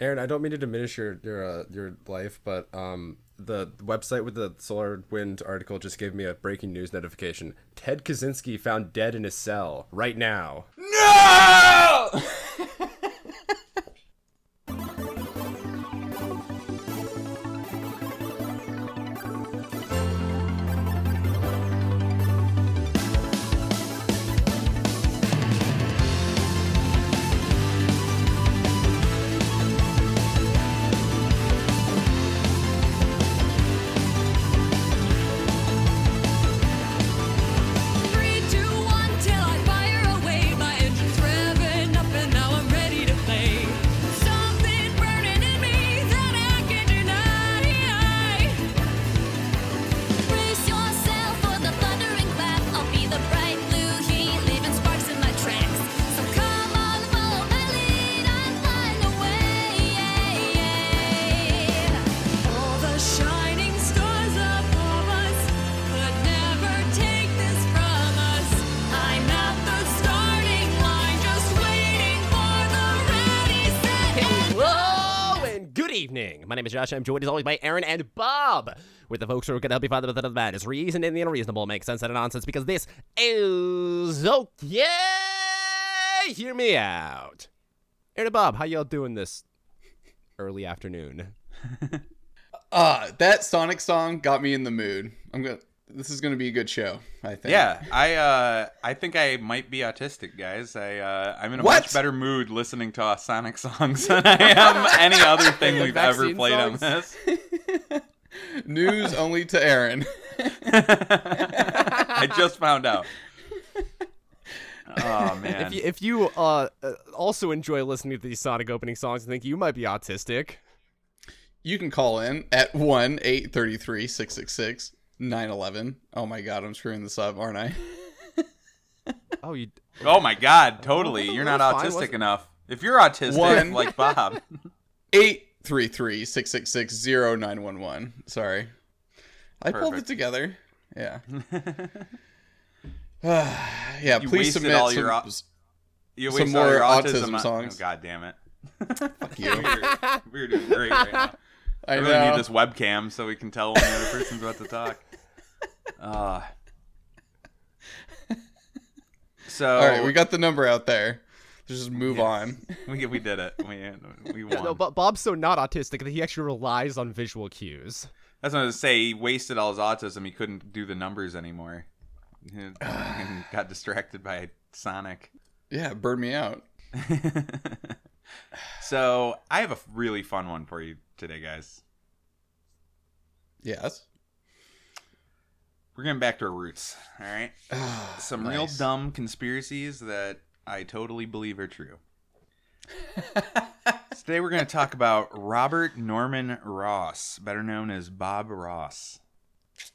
Aaron, I don't mean to diminish your your uh, your life, but um, the website with the solar wind article just gave me a breaking news notification. Ted Kaczynski found dead in his cell right now. No! My name is Josh. I'm joined as always by Aaron and Bob. With the folks who are going to help you find the method of madness, reason and the unreasonable, make sense out of nonsense because this is okay. Hear me out. Aaron and Bob, how y'all doing this early afternoon? Uh, that Sonic song got me in the mood. I'm gonna. This is gonna be a good show. I think. Yeah, I uh, I think I might be autistic, guys. I uh, I'm in a What? much better mood listening to Sonic songs than I am any other thing we've ever Vaccine played on this. News only to Aaron. I just found out. Oh man. If you, if you uh, uh, also enjoy listening to these Sonic opening songs and think you might be autistic, You can call in at one eight thirty three six six six nine eleven. Oh my god, I'm screwing this up, aren't I? oh, you oh my god, totally. You're not fine, autistic enough. If you're autistic One. like Bob, Eight three three six six six zero nine one one. Sorry, I pulled it together. Yeah. yeah. You please submit all some. your au- you Some waste all more your autism on- songs. Oh, god damn it. fuck you. We're, we're doing great right now. I I really know. need this webcam so we can tell when the other person's about to talk. Uh, so All right, we got the number out there. Let's just move on. we we did it. We we won. Yeah, no, but Bob's so not autistic that he actually relies on visual cues. That's what I was say. He wasted all his autism. He couldn't do the numbers anymore. He and got distracted by Sonic. Yeah, burn me out. so I have a really fun one for you today, guys. Yes. We're getting back to our roots. All right. Ah, Some real dumb conspiracies that I totally believe are true. Today we're going to talk about Robert Norman Ross, better known as Bob Ross.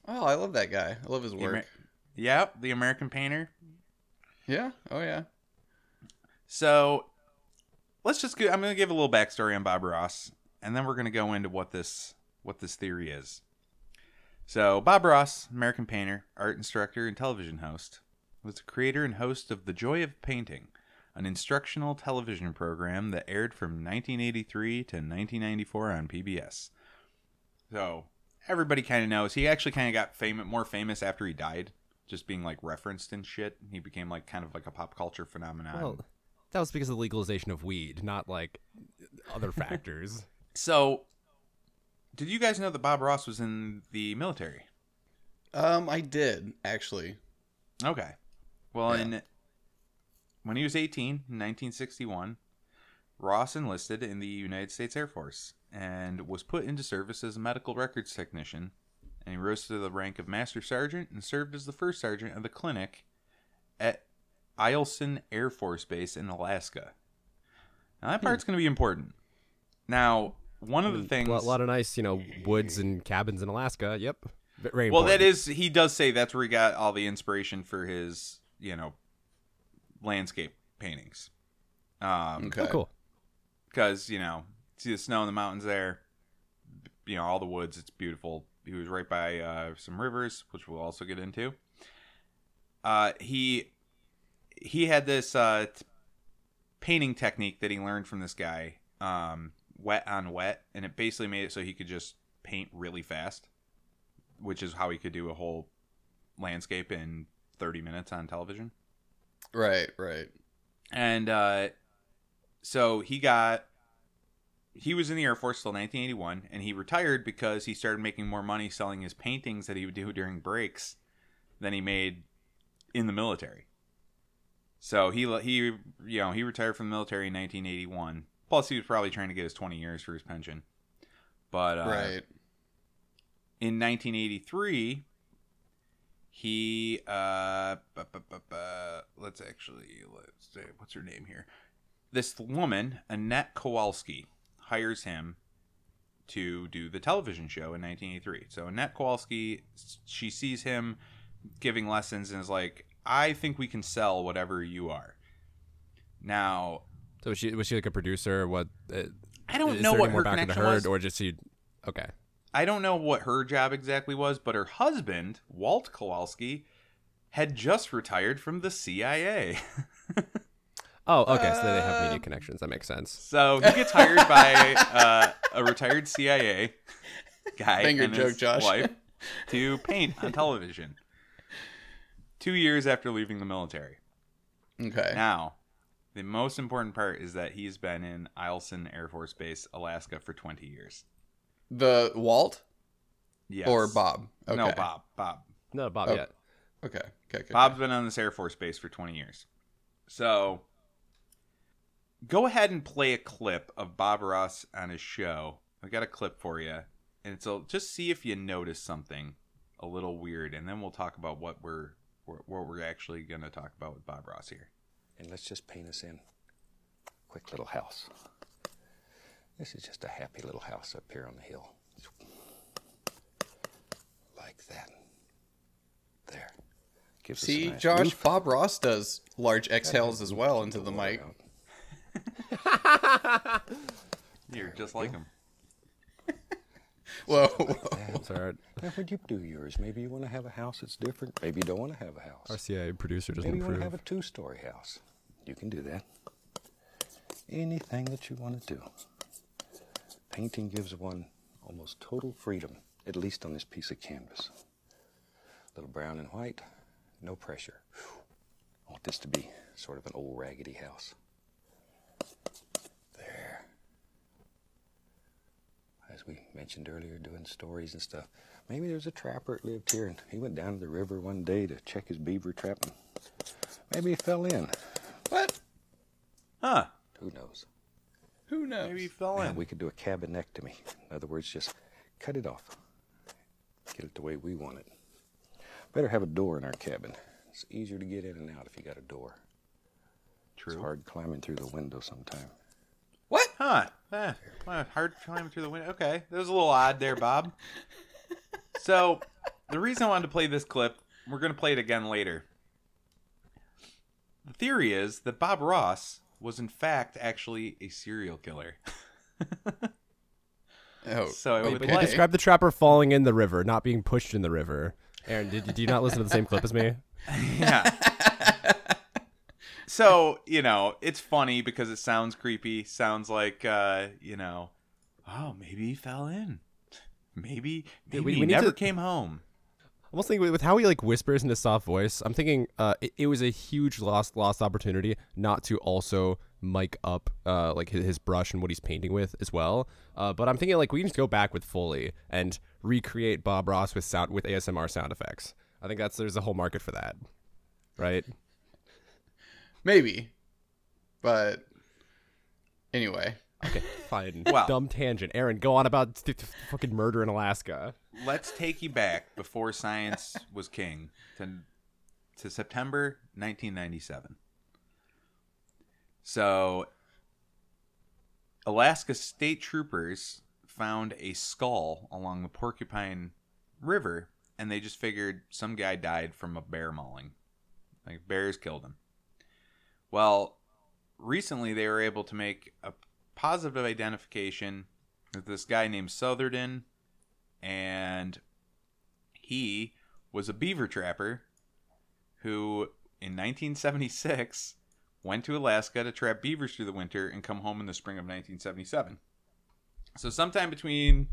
Oh, I love that guy. I love his The work. Amer- Yep, the American painter. Yeah. Oh yeah. So let's just go, I'm going to give a little backstory on Bob Ross, and then we're going to go into what this what this theory is. So Bob Ross, American painter, art instructor, and television host, was the creator and host of The Joy of Painting, an instructional television program that aired from 1983 to 1994 on PBS. So everybody kind of knows he actually kind of got famous, more famous after he died, just being like referenced and shit. He became like kind of like a pop culture phenomenon. Well, that was because of the legalization of weed, not like other factors. So, did you guys know that Bob Ross was in the military? Um, I did actually. Okay. Well, Yeah. in when he was 18 in 1961, Ross enlisted in the United States Air Force and was put into service as a medical records technician. And he rose to the rank of master sergeant and served as the first sergeant of the clinic at Eielson Air Force Base in Alaska. Now that part's going to be important. Now, one of the things a lot, lot of nice, you know, woods and cabins in Alaska. Yep. V- Very Well, that important. is he does say that's where he got all the inspiration for his, you know, landscape paintings. Um Okay. Oh, cool. because, you know, see the snow in the mountains there, you know, all the woods, it's beautiful. He was right by uh some rivers, which we'll also get into. Uh he he had this uh t- painting technique that he learned from this guy um wet on wet, and it basically made it so he could just paint really fast, which is how he could do a whole landscape in 30 minutes on television. Right, right. And uh, so he got he was in the Air Force till 1981, and he retired because he started making more money selling his paintings that he would do during breaks than he made in the military. So he he you know he retired from the military in 1981. Plus, he was probably trying to get his 20 years for his pension. But uh, right. in 1983 he uh bu- bu- bu- bu- let's actually let's say what's her name here this woman annette kowalski hires him to do the television show in 1983 so annette kowalski she sees him giving lessons and is like i think we can sell whatever you are now So was she was she like a producer? Or what? Uh, i don't know what her background connection her, was or just she? Okay. I don't know what her job exactly was, but her husband, Walt Kowalski, had just retired from the CIA. Oh, okay. so they have media connections. That makes sense. so he gets hired by uh, a retired CIA guy Finger and joke, his Josh. wife to paint on television. Two years after leaving the military. Okay. Now, the most important part is that he's been in Eielson Air Force Base, Alaska, for 20 years. The Walt Yes. or Bob? Okay. No, Bob. Bob. No, Bob. Oh. Yet. Okay. Okay. okay. Bob's been on this Air Force base for 20 years. So go ahead and play a clip of Bob Ross on his show. I got a clip for you. And it's a, just see if you notice something a little weird and then we'll talk about what we're what what we're actually going to talk about with Bob Ross here. And let's just paint us in. Quick little house. This is just a happy little house up here on the hill. Like that. There. Gives See, nice Josh, roof. Bob Ross does large exhales as well into the mic. You're just like him. Whoa. That's all right. Now, would you do yours, maybe you want to have a house that's different. Maybe you don't want to have a house. Our CIA producer doesn't Maybe you want approve. to have a two-story house. You can do that. Anything that you want to do. Painting gives one almost total freedom, at least on this piece of canvas. little brown and white, no pressure. Whew. I want this to be sort of an old raggedy house. There. As we mentioned earlier, doing stories and stuff. Maybe there's a trapper that lived here and he went down to the river one day to check his beaver trap and maybe he fell in. What? Huh. Who knows? Who knows? Maybe he fell Yeah, in. we could do a cabinectomy. In other words, just cut it off. Get it the way we want it. Better have a door in our cabin. It's easier to get in and out if you got a door. True. It's hard climbing through the window sometime. What? Huh. Eh, well, hard climbing through the window. Okay. That was a little odd there, Bob. so, the reason I wanted to play this clip, we're going to play it again later. The theory is that Bob Ross was, in fact, actually a serial killer. Oh, So it would okay. play- Describe the trapper falling in the river, not being pushed in the river. Aaron, did, did you not listen to the same clip as me? yeah. so, you know, it's funny because it sounds creepy. Sounds like, uh, you know, oh, maybe he fell in. Maybe, maybe we- he we need never to- came home. I'm thinking with how he like whispers in his soft voice. I'm thinking uh, it, it was a huge lost lost opportunity not to also mic up uh, like his, his brush and what he's painting with as well. Uh, but I'm thinking like we can just go back with Foley and recreate Bob Ross with sound with ASMR sound effects. I think that's there's a whole market for that, right? Maybe. But anyway. Okay, fine. Well- Dumb tangent. Aaron, go on about th- th- fucking murder in Alaska. Let's take you back before science was king to, to September 1997. So, Alaska state troopers found a skull along the Porcupine River, and they just figured some guy died from a bear mauling. Like, bears killed him. Well, recently they were able to make a positive identification with this guy named Sotherden, and he was a beaver trapper who, in 1976, went to Alaska to trap beavers through the winter and come home in the spring of 1977. So sometime between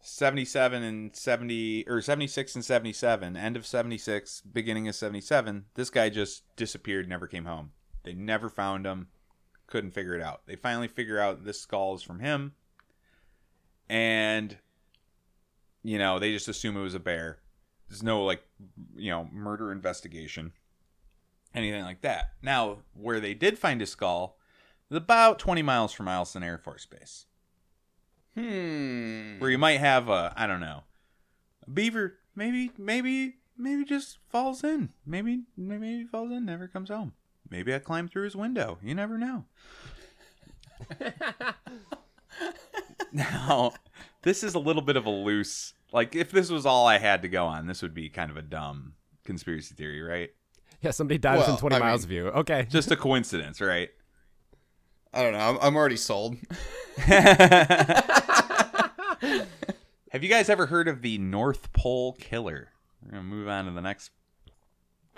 77 and 70 or 76 and 77, end of 76, beginning of 77, this guy just disappeared, never came home. They never found him, couldn't figure it out. They finally figure out this skull is from him. And you know, they just assume it was a bear. There's no like, you know, murder investigation, anything like that. Now, where they did find his skull is about 20 miles from Eielson Air Force Base, Hmm. where you might have a, I don't know, a beaver. Maybe, maybe, maybe just falls in. Maybe, maybe falls in, never comes home. Maybe I climbed through his window. You never know. now, this is a little bit of a loose. Like, if this was all I had to go on, this would be kind of a dumb conspiracy theory, right? Yeah, somebody died within 20 I miles mean- of you. Okay. Just a coincidence, right? I don't know. I'm, I'm already sold. Have you guys ever heard of the North Pole Killer? We're gonna move on to the next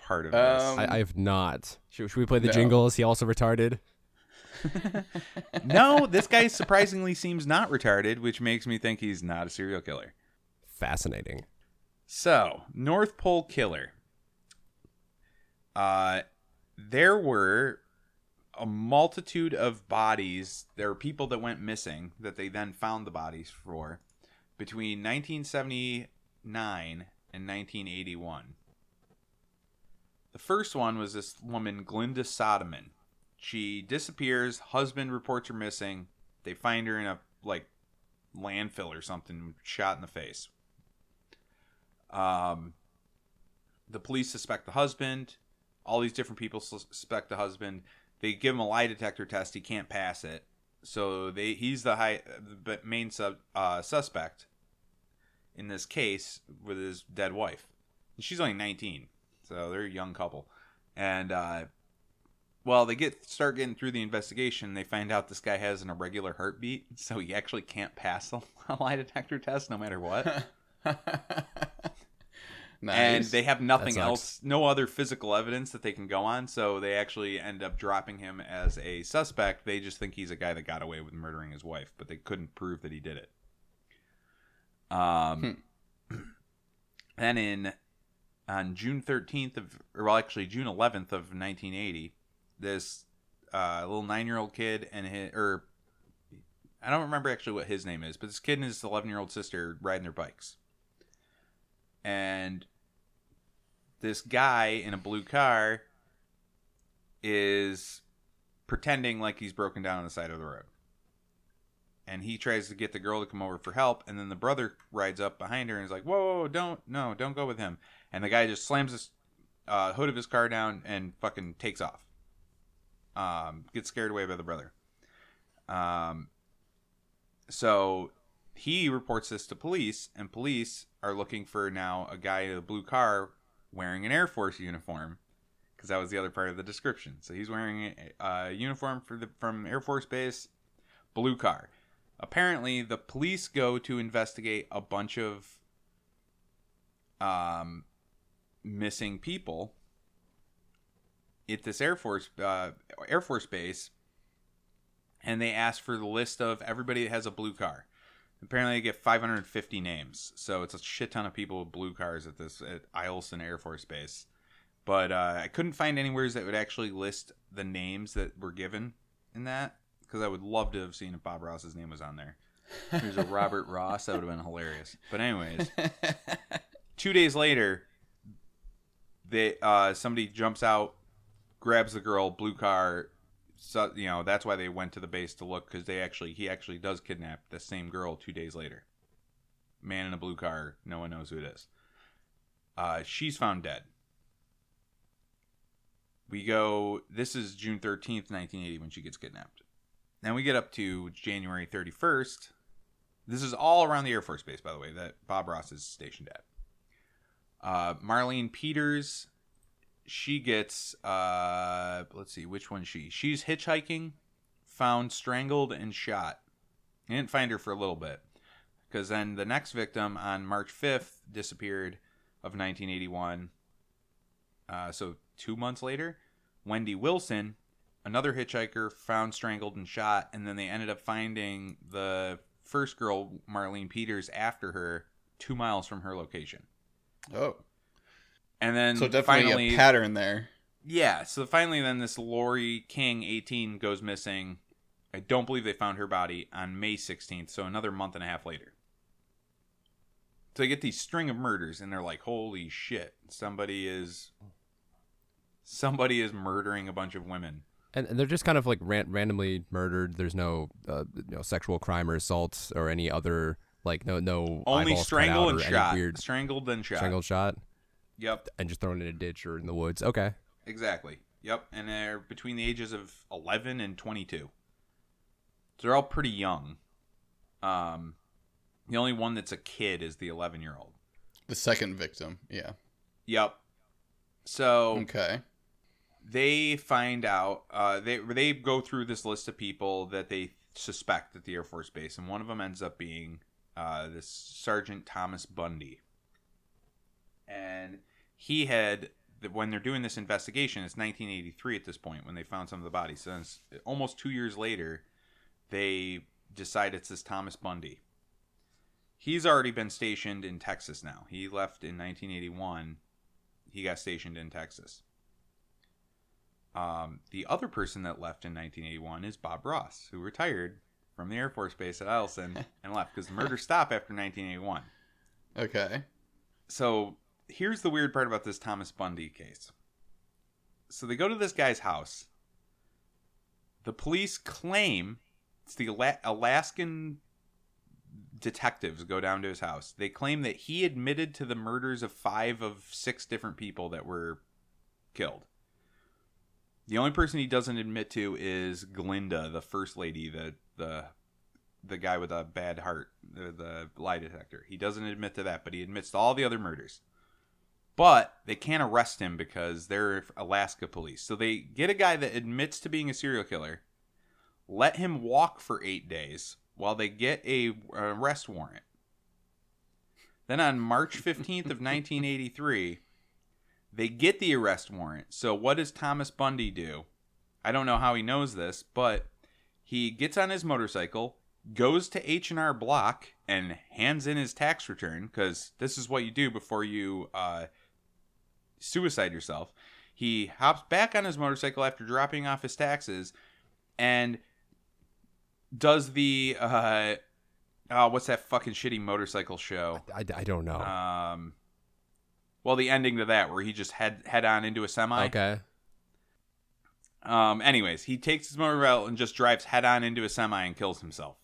part of this. Um, I, I have not. Should, should we play the No. jingle? Is he also retarded? no, this guy surprisingly seems not retarded, which makes me think he's not a serial killer. Fascinating. So, North Pole Killer. Uh, there were a multitude of bodies. There were people that went missing that they then found the bodies for between 1979 and 1981. The first one was this woman, Glinda Sodemann. She disappears. Husband reports her missing. They find her in a like landfill or something, shot in the face. Um, the police suspect the husband. All these different people suspect the husband. They give him a lie detector test. He can't pass it, so they he's the high the main sub, uh, suspect in this case with his dead wife. And she's only 19, so they're a young couple. And uh, well, they get start getting through the investigation. They find out this guy has an irregular heartbeat, so he actually can't pass a lie detector test no matter what. nice. and they have nothing else, no other physical evidence that they can go on. So they actually end up dropping him as a suspect. They just think he's a guy that got away with murdering his wife, but they couldn't prove that he did it. Um, then in on June thirteenth of, or well, actually June eleventh of nineteen eighty, this uh, little nine year old kid and his or I don't remember actually what his name is, but this kid and his eleven year old sister riding their bikes and this guy in a blue car is pretending like he's broken down on the side of the road. And he tries to get the girl to come over for help, and then the brother rides up behind her and is like, "Whoa, whoa, don't, no, don't go with him." And the guy just slams his uh, hood of his car down and fucking takes off. Um, gets scared away by the brother. Um, so he reports this to police, and police are looking for now a guy in a blue car wearing an Air Force uniform, because that was the other part of the description. So he's wearing a, a uniform for the from Air Force Base, blue car. Apparently, the police go to investigate a bunch of um, missing people at this Air Force uh, Air Force Base, and they ask for the list of everybody that has a blue car. Apparently, they get 550 names, so it's a shit ton of people with blue cars at this at Eielson Air Force Base. But uh, I couldn't find anywhere that would actually list the names that were given in that because I would love to have seen if Bob Ross's name was on there. There's a Robert Ross that would have been hilarious. But anyways, two days later, they uh, somebody jumps out, grabs the girl, blue car. So you know that's why they went to the base to look because they actually he actually does kidnap the same girl two days later. Man in a blue car, no one knows who it is. Uh, she's found dead. We go. This is June thirteenth, nineteen eighty, when she gets kidnapped. Then we get up to January thirty first. This is all around the Air Force Base, by the way, that Bob Ross is stationed at. Uh, Marlene Peters, she gets uh, let's see, which one she? She's hitchhiking, found strangled and shot. I didn't find her for a little bit because then the next victim on March fifth disappeared of nineteen eighty one. Uh, so two months later, Wendy Wilson another hitchhiker found strangled and shot, and then they ended up finding the first girl, Marlene Peters, after her, two miles from her location. Oh, And then so definitely finally, a pattern there. yeah. So finally, then this Lori King, 18, goes missing. I don't believe they found her body on May 16th, so another month and a half later. So they get these string of murders, and they're like, "Holy shit! Somebody is, somebody is murdering a bunch of women." And, and they're just kind of like ran- randomly murdered. There's no, uh, you know, sexual crime or assault or any other like no no Only eyeballs strangled and shot. weird Strangled and shot. strangled shot Yep, and just thrown in a ditch or in the woods. Okay. exactly. Yep, and they're between the ages of 11 and 22. So they're all pretty young. Um, the only one that's a kid is the 11 year old. The second victim. Yeah. Yep. So Okay. they find out. Uh, they they go through this list of people that they suspect at the Air Force Base, and one of them ends up being uh, this Sergeant Thomas Bundy. And he had when they're doing this investigation, it's 1983 at this point when they found some of the bodies. So almost two years later, they decide it's this Thomas Bundy. He's already been stationed in Texas now. He left in 1981. He got stationed in Texas. Um, the other person that left in 1981 is Bob Ross, who retired from the Air Force Base at Eielson and left because the murder stopped after 1981. Okay. So here's the weird part about this Thomas Bundy case. So they go to this guy's house. The police claim it's the Ala- Alaskan detectives go down to his house. They claim that he admitted to the murders of five of six different people that were killed. The only person he doesn't admit to is Glinda, the first lady, the the the guy with a bad heart, the, the lie detector. He doesn't admit to that, but he admits to all the other murders. But they can't arrest him because they're Alaska police. So they get a guy that admits to being a serial killer, let him walk for eight days while they get a arrest warrant. Then on March 15th of 1983, they get the arrest warrant. So what does Thomas Bundy do? I don't know how he knows this, but he gets on his motorcycle, goes to H&R Block and hands in his tax return cuz this is what you do before you uh, suicide yourself. He hops back on his motorcycle after dropping off his taxes and does the uh oh, what's that fucking shitty motorcycle show? I, I don't know. Um well the ending to that where he just head head on into a semi. okay. Um, anyways, he takes his motorcycle and just drives head on into a semi and kills himself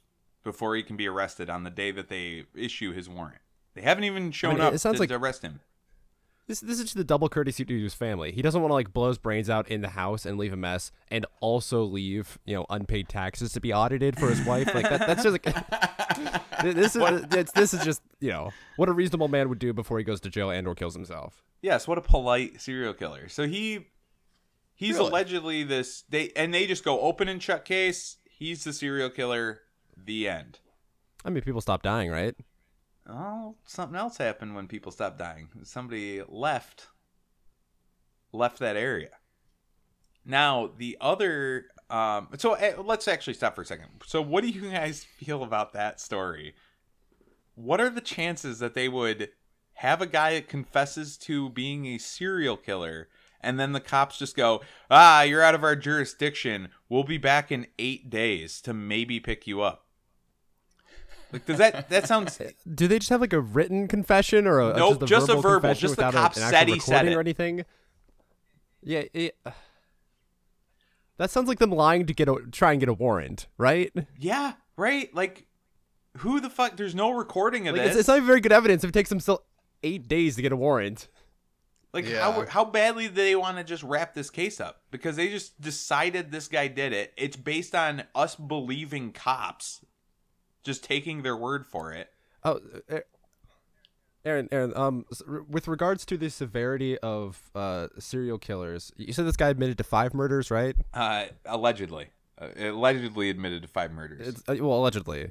before he can be arrested on the day that they issue his warrant. They haven't even shown mean, up it sounds to, like- to arrest him. This this is just the double courtesy to his family. He doesn't want to like blow his brains out in the house and leave a mess, and also leave you know unpaid taxes to be audited for his wife. Like that, that's just like this is it's, this is just you know what a reasonable man would do before he goes to jail and or kills himself. Yes, what a polite serial killer. So he he's Really? allegedly this they and they just go open and shut case. He's the serial killer. The end. I mean, people stop dying, right? Oh, something else happened when people stopped dying. Somebody left left that area. Now, the other um so eh, let's actually stop for a second. So what do you guys feel about that story? What are the chances that they would have a guy that confesses to being a serial killer and then the cops just go, "Ah, you're out of our jurisdiction. We'll be back in 8 days to maybe pick you up." Like does that that sounds Do they just have like a written confession or a Nope, just a just a verbal, verbal, just the without a- said he said it. or anything? Yeah, it, that sounds like them lying to get a try and get a warrant, right? Yeah, right. Like, who the fuck? There's no recording of Like this. it's, it's not even very good evidence if it takes them still eight days to get a warrant. Like, Yeah. how how badly do they want to just wrap this case up? Because they just decided this guy did it. It's based on us believing cops, just taking their word for it. Oh, uh, Aaron, Aaron. Um, with regards to the severity of uh serial killers, you said this guy admitted to five murders, right? Uh, allegedly, uh, allegedly admitted to five murders. It's, uh, well, allegedly.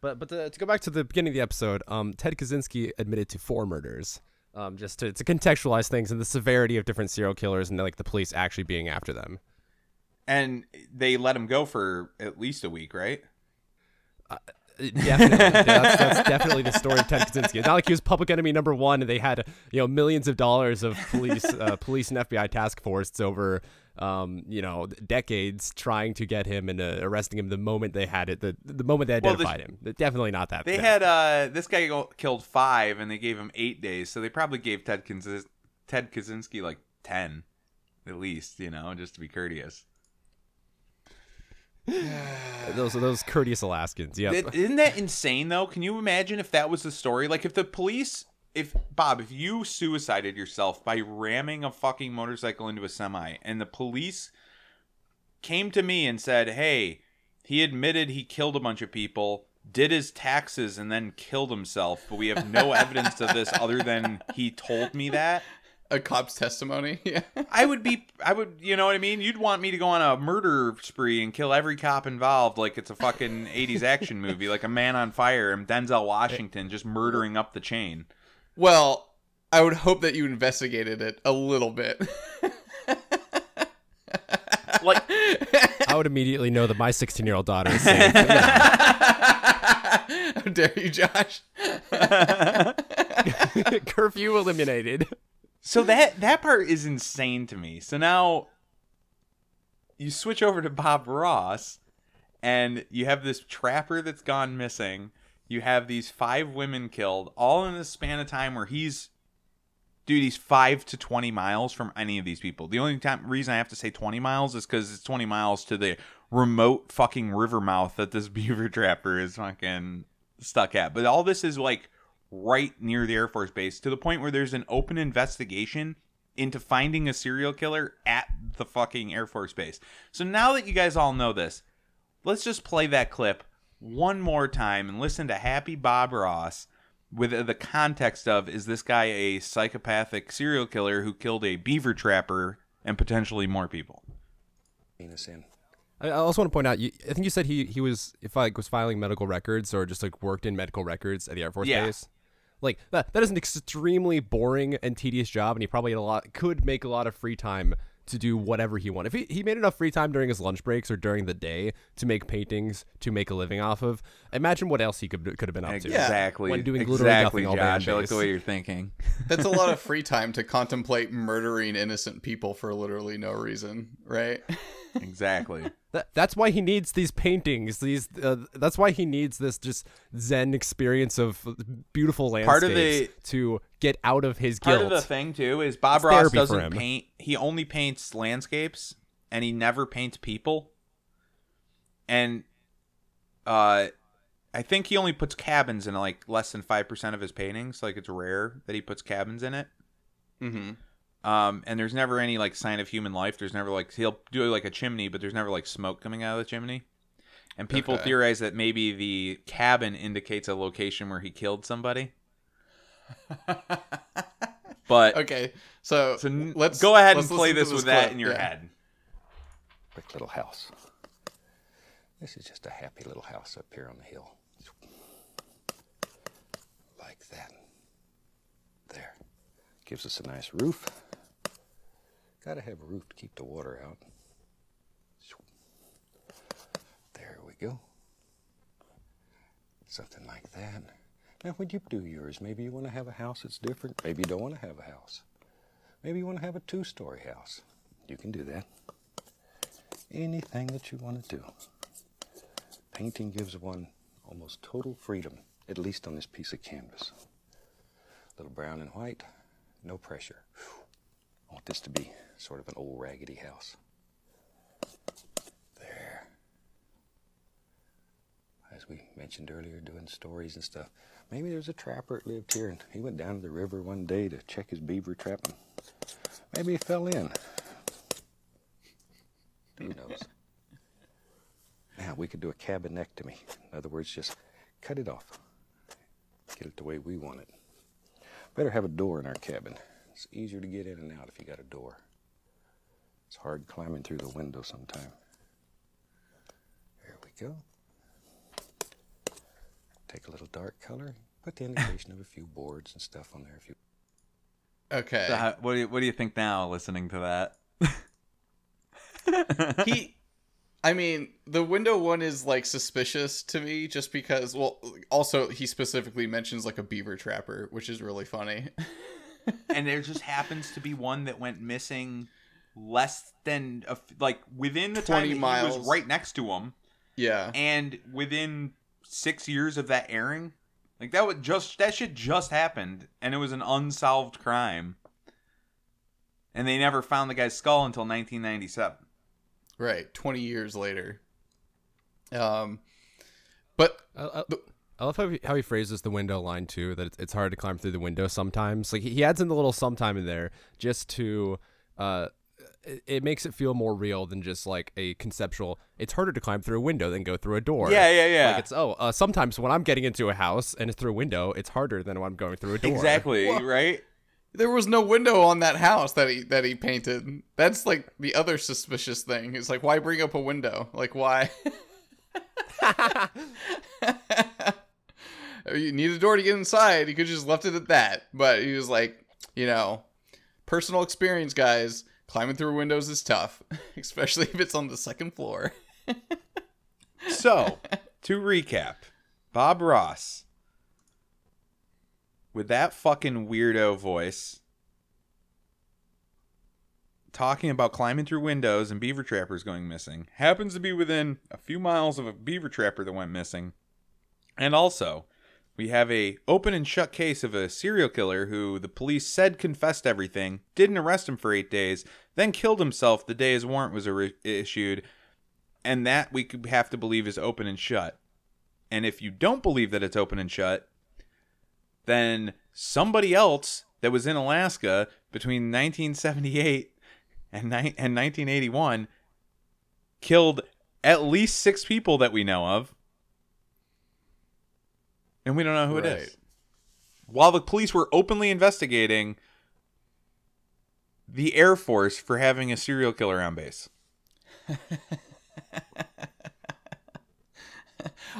But but to, to go back to the beginning of the episode, um, Ted Kaczynski admitted to four murders. Um, just to, to contextualize things and the severity of different serial killers and like the police actually being after them. And they let him go for at least a week, right? Definitely, that's, that's definitely the story of Ted Kaczynski. It's not like he was public enemy number one, and they had you know millions of dollars of police, uh, police and FBI task force over um, you know decades trying to get him and uh, arresting him the moment they had it, the the moment they Well, the- identified him. Definitely not that. They bad. had uh this guy go- killed five, and they gave him eight days, so they probably gave Ted Kaczynski, Ted Kaczynski like ten, at least, you know, just to be courteous. those those courteous Alaskans. Yeah, Isn't that insane though? Can you imagine if that was the story? Like if the police if Bob, if you suicided yourself by ramming a fucking motorcycle into a semi and the police came to me and said, "Hey, he admitted he killed a bunch of people, did his taxes and then killed himself, but we have no evidence of this other than he told me that." A cop's testimony. Yeah. I would be, I would, you know what I mean? You'd want me to go on a murder spree and kill every cop involved like it's a fucking 80s action movie, like a man on fire and Denzel Washington just murdering up the chain. Well, I would hope that you investigated it a little bit. Like, I would immediately know that my 16 year old daughter is safe. How dare you, Josh? Curfew eliminated. so that, that part is insane to me. So now you switch over to Bob Ross and you have this trapper that's gone missing. You have these five women killed, all in the span of time where he's dude, he's five to twenty miles from any of these people. The only time reason I have to say twenty miles is because it's twenty miles to the remote fucking river mouth that this beaver trapper is fucking stuck at. But all this is like right near the Air Force Base to the point where there's an open investigation into finding a serial killer at the fucking Air Force Base. So now that you guys all know this, let's just play that clip one more time and listen to Happy Bob Ross with the context of is this guy a psychopathic serial killer who killed a beaver trapper and potentially more people? Penis in. I I also want to point out. You, I think you said he he was if like was filing medical records or just like worked in medical records at the Air Force Yeah. base. Like that that is an extremely boring and tedious job, and he probably had a lot could make a lot of free time to do whatever he wanted. If he, he made enough free time during his lunch breaks or during the day to make paintings to make a living off of, imagine what else he could could have been up to. Exactly. When doing literally exactly, nothing all day on Josh. I like the way you're thinking. That's a lot of free time to contemplate murdering innocent people for literally no reason, right? exactly. That, that's why he needs these paintings. These uh, that's why he needs this just zen experience of beautiful landscapes Part of the- to get out of his Part guilt. of the thing too is Bob It's Ross doesn't paint. He only paints landscapes, and he never paints people. And uh, I think he only puts cabins in like less than five percent of his paintings. Like it's rare that he puts cabins in it. Mm-hmm. Um, and there's never any like sign of human life. There's never like he'll do like a chimney, but there's never like smoke coming out of the chimney. And people Okay. theorize that maybe the cabin indicates a location where he killed somebody. But Okay, so, so n- let's go ahead and let's play listen to this with that in your Yeah. head. Quick little house. This is just a happy little house up here on the hill. Like that. There. Gives us a nice roof. Gotta have a roof to keep the water out. There we go. Something like that. Now, when you do yours, maybe you want to have a house that's different. Maybe you don't want to have a house. Maybe you want to have a two story house. You can do that anything that you want to do. Painting gives one almost total freedom, at least on this piece of canvas. A little brown and white, no pressure. I want this to be sort of an old raggedy house. There. As we mentioned earlier, doing stories and stuff. Maybe there's a trapper that lived here and he went down to the river one day to check his beaver trap. And maybe he fell in. Who knows? Now we could do a cabinectomy. In other words, just cut it off. Get it the way we want it. Better have a door in our cabin. It's easier to get in and out if you got a door. It's hard climbing through the window sometime. There we go. Take a little dark color. Put the indication of a few boards and stuff on there if you Okay, So how, what do you what do you think now? Listening to that, he I mean, the window one is like suspicious to me just because well also he specifically mentions like a beaver trapper, which is really funny. and there just happens to be one that went missing less than a f like within the time 20 that he was right next to him, yeah. and within six years of that airing, like that would just that shit just happened, and it was an unsolved crime, and they never found the guy's skull until 1997. Right, 20 years later. Um but I, I, I love how he, how he phrases the window line too. That it's, it's hard to climb through the window sometimes. Like he, he adds in the little sometime in there just to, uh, it, it makes it feel more real than just like a conceptual. It's harder to climb through a window than go through a door. Yeah, yeah, yeah. Like it's oh, uh, sometimes when I'm getting into a house and it's through a window, it's harder than when I'm going through a door. Exactly, right? there was no window on that house that he that he painted. That's like the other suspicious thing. It's like why bring up a window? Like why? you need a door to get inside. He could just left it at that. But he was like, you know, personal experience, guys. Climbing through windows is tough, especially if it's on the second floor. So, to recap, Bob Ross, with that fucking weirdo voice, talking about climbing through windows and beaver trappers going missing, happens to be within a few miles of a beaver trapper that went missing. And also, we have a open and shut case of a serial killer who the police said confessed everything, didn't arrest him for eight days, then killed himself the day his warrant was ar- issued, and that we could have to believe is open and shut. And if you don't believe that it's open and shut, then somebody else that was in Alaska between 1978 and, ni- and 1981 killed at least six people that we know of. And we don't know who it is. While the police were openly investigating the Air Force for having a serial killer on base.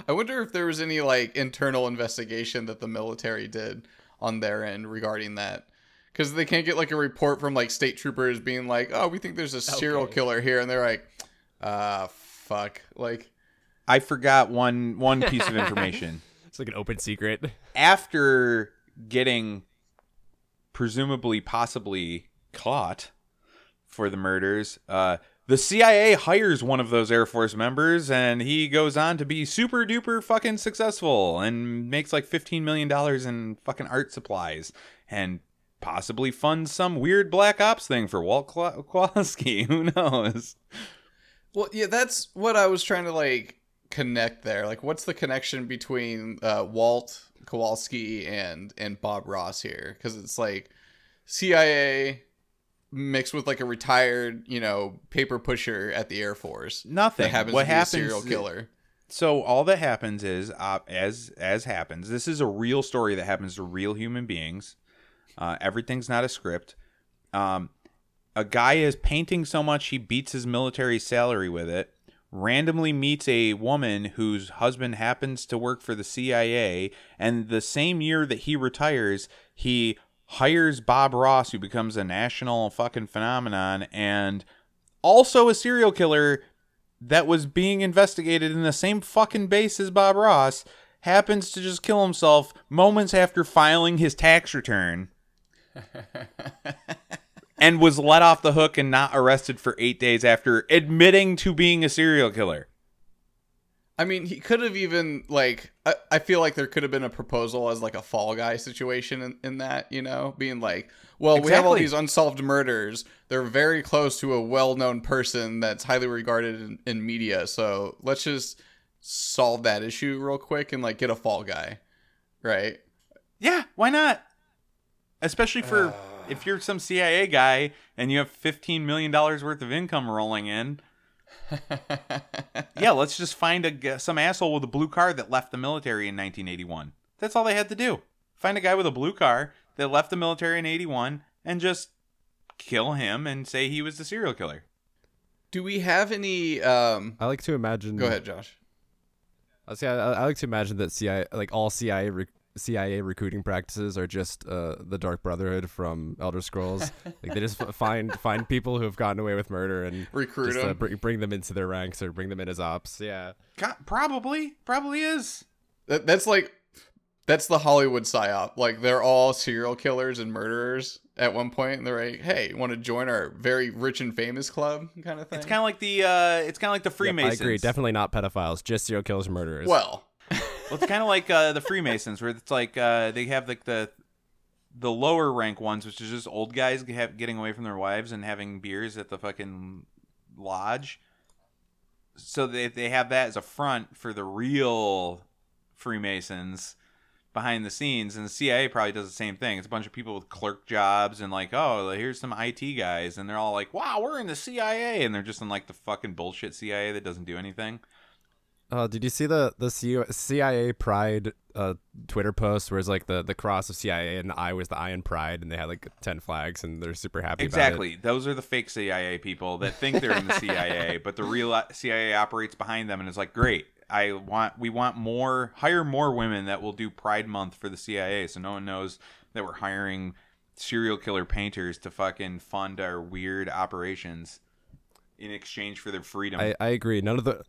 I wonder if there was any like internal investigation that the military did on their end regarding that. Because they can't get like a report from like state troopers being like, "Oh, we think there's a serial Okay. killer here," and they're like, "Ah, fuck!" Like, I forgot one one piece of information. It's like an open secret. After getting presumably possibly caught for the murders, uh, the CIA hires one of those Air Force members and he goes on to be super duper fucking successful and makes like 15 million dollars in fucking art supplies and possibly funds some weird black ops thing for Walt Kla- Kowalski. Who knows? well, yeah, that's what I was trying to like connect there. Like, what's the connection between uh, Walt Kowalski and and Bob Ross here? Because it's like CIA mixed with like a retired, you know, paper pusher at the Air Force. Nothing. That happens what happens a serial killer. So all that happens is, uh, as as happens, this is a real story that happens to real human beings. Uh, everything's not a script. Um, a guy is painting so much he beats his military salary with it. Randomly meets a woman whose husband happens to work for the CIA, and the same year that he retires, he hires Bob Ross, who becomes a national fucking phenomenon, and also a serial killer that was being investigated in the same fucking base as Bob Ross happens to just kill himself moments after filing his tax return and was let off the hook and not arrested for eight days after admitting to being a serial killer. I mean, he could have even like. I, I feel like there could have been a proposal as like a fall guy situation in, in that, you know, being like, well, we have all these unsolved murders. They're very close to a well-known person that's highly regarded in, in media. So let's just solve that issue real quick and like get a fall guy, right? Yeah, why not? Especially for uh, if you're some CIA guy and you have $15 million worth of income rolling in. yeah, let's just find a g- some asshole with a blue car that left the military in 1981. That's all they had to do. Find a guy with a blue car that left the military in 81 and just kill him and say he was the serial killer. Do we have any? um I like to imagine. Go ahead, Josh. I see. I, I like to imagine that CIA, like all CIA re- CIA recruiting practices are just uh, the Dark Brotherhood from Elder Scrolls. like they just find find people who have gotten away with murder and Recruit just, uh, 'em. bring, bring them into their ranks or bring them in as ops. Yeah. God, probably, probably is. That, that's like that's the Hollywood psyop. Like they're all serial killers and murderers at one point, and they're like, "Hey, want to join our very rich and famous club?" Kind of thing. It's kind of like the uh, it's kind of like the Yep, Freemasons. I agree. Definitely not pedophiles, just serial killers and murderers. well, Well, it's kind of like uh, the Freemasons, where it's like uh, they have like the the lower rank ones, which is just old guys have, getting away from their wives and having beers at the fucking lodge. So they they have that as a front for the real Freemasons behind the scenes, and the CIA probably does the same thing. It's a bunch of people with clerk jobs and like, oh, here's some IT guys, and they're all like, wow, we're in the CIA, and they're just in like the fucking bullshit CIA that doesn't do anything. Uh, did you see the the CIA Pride uh, Twitter post where it's like the, the cross of CIA and the I was the I in Pride and they had like ten flags and they're super happy about it. Exactly. Those are the fake CIA people that think they're in the CIA, but the real CIA operates behind them and is like, "Great. I want we want more hire more women that will do Pride month for the CIA so no one knows that we're hiring serial killer painters to fucking fund our weird operations in exchange for their freedom." I, I agree. None of the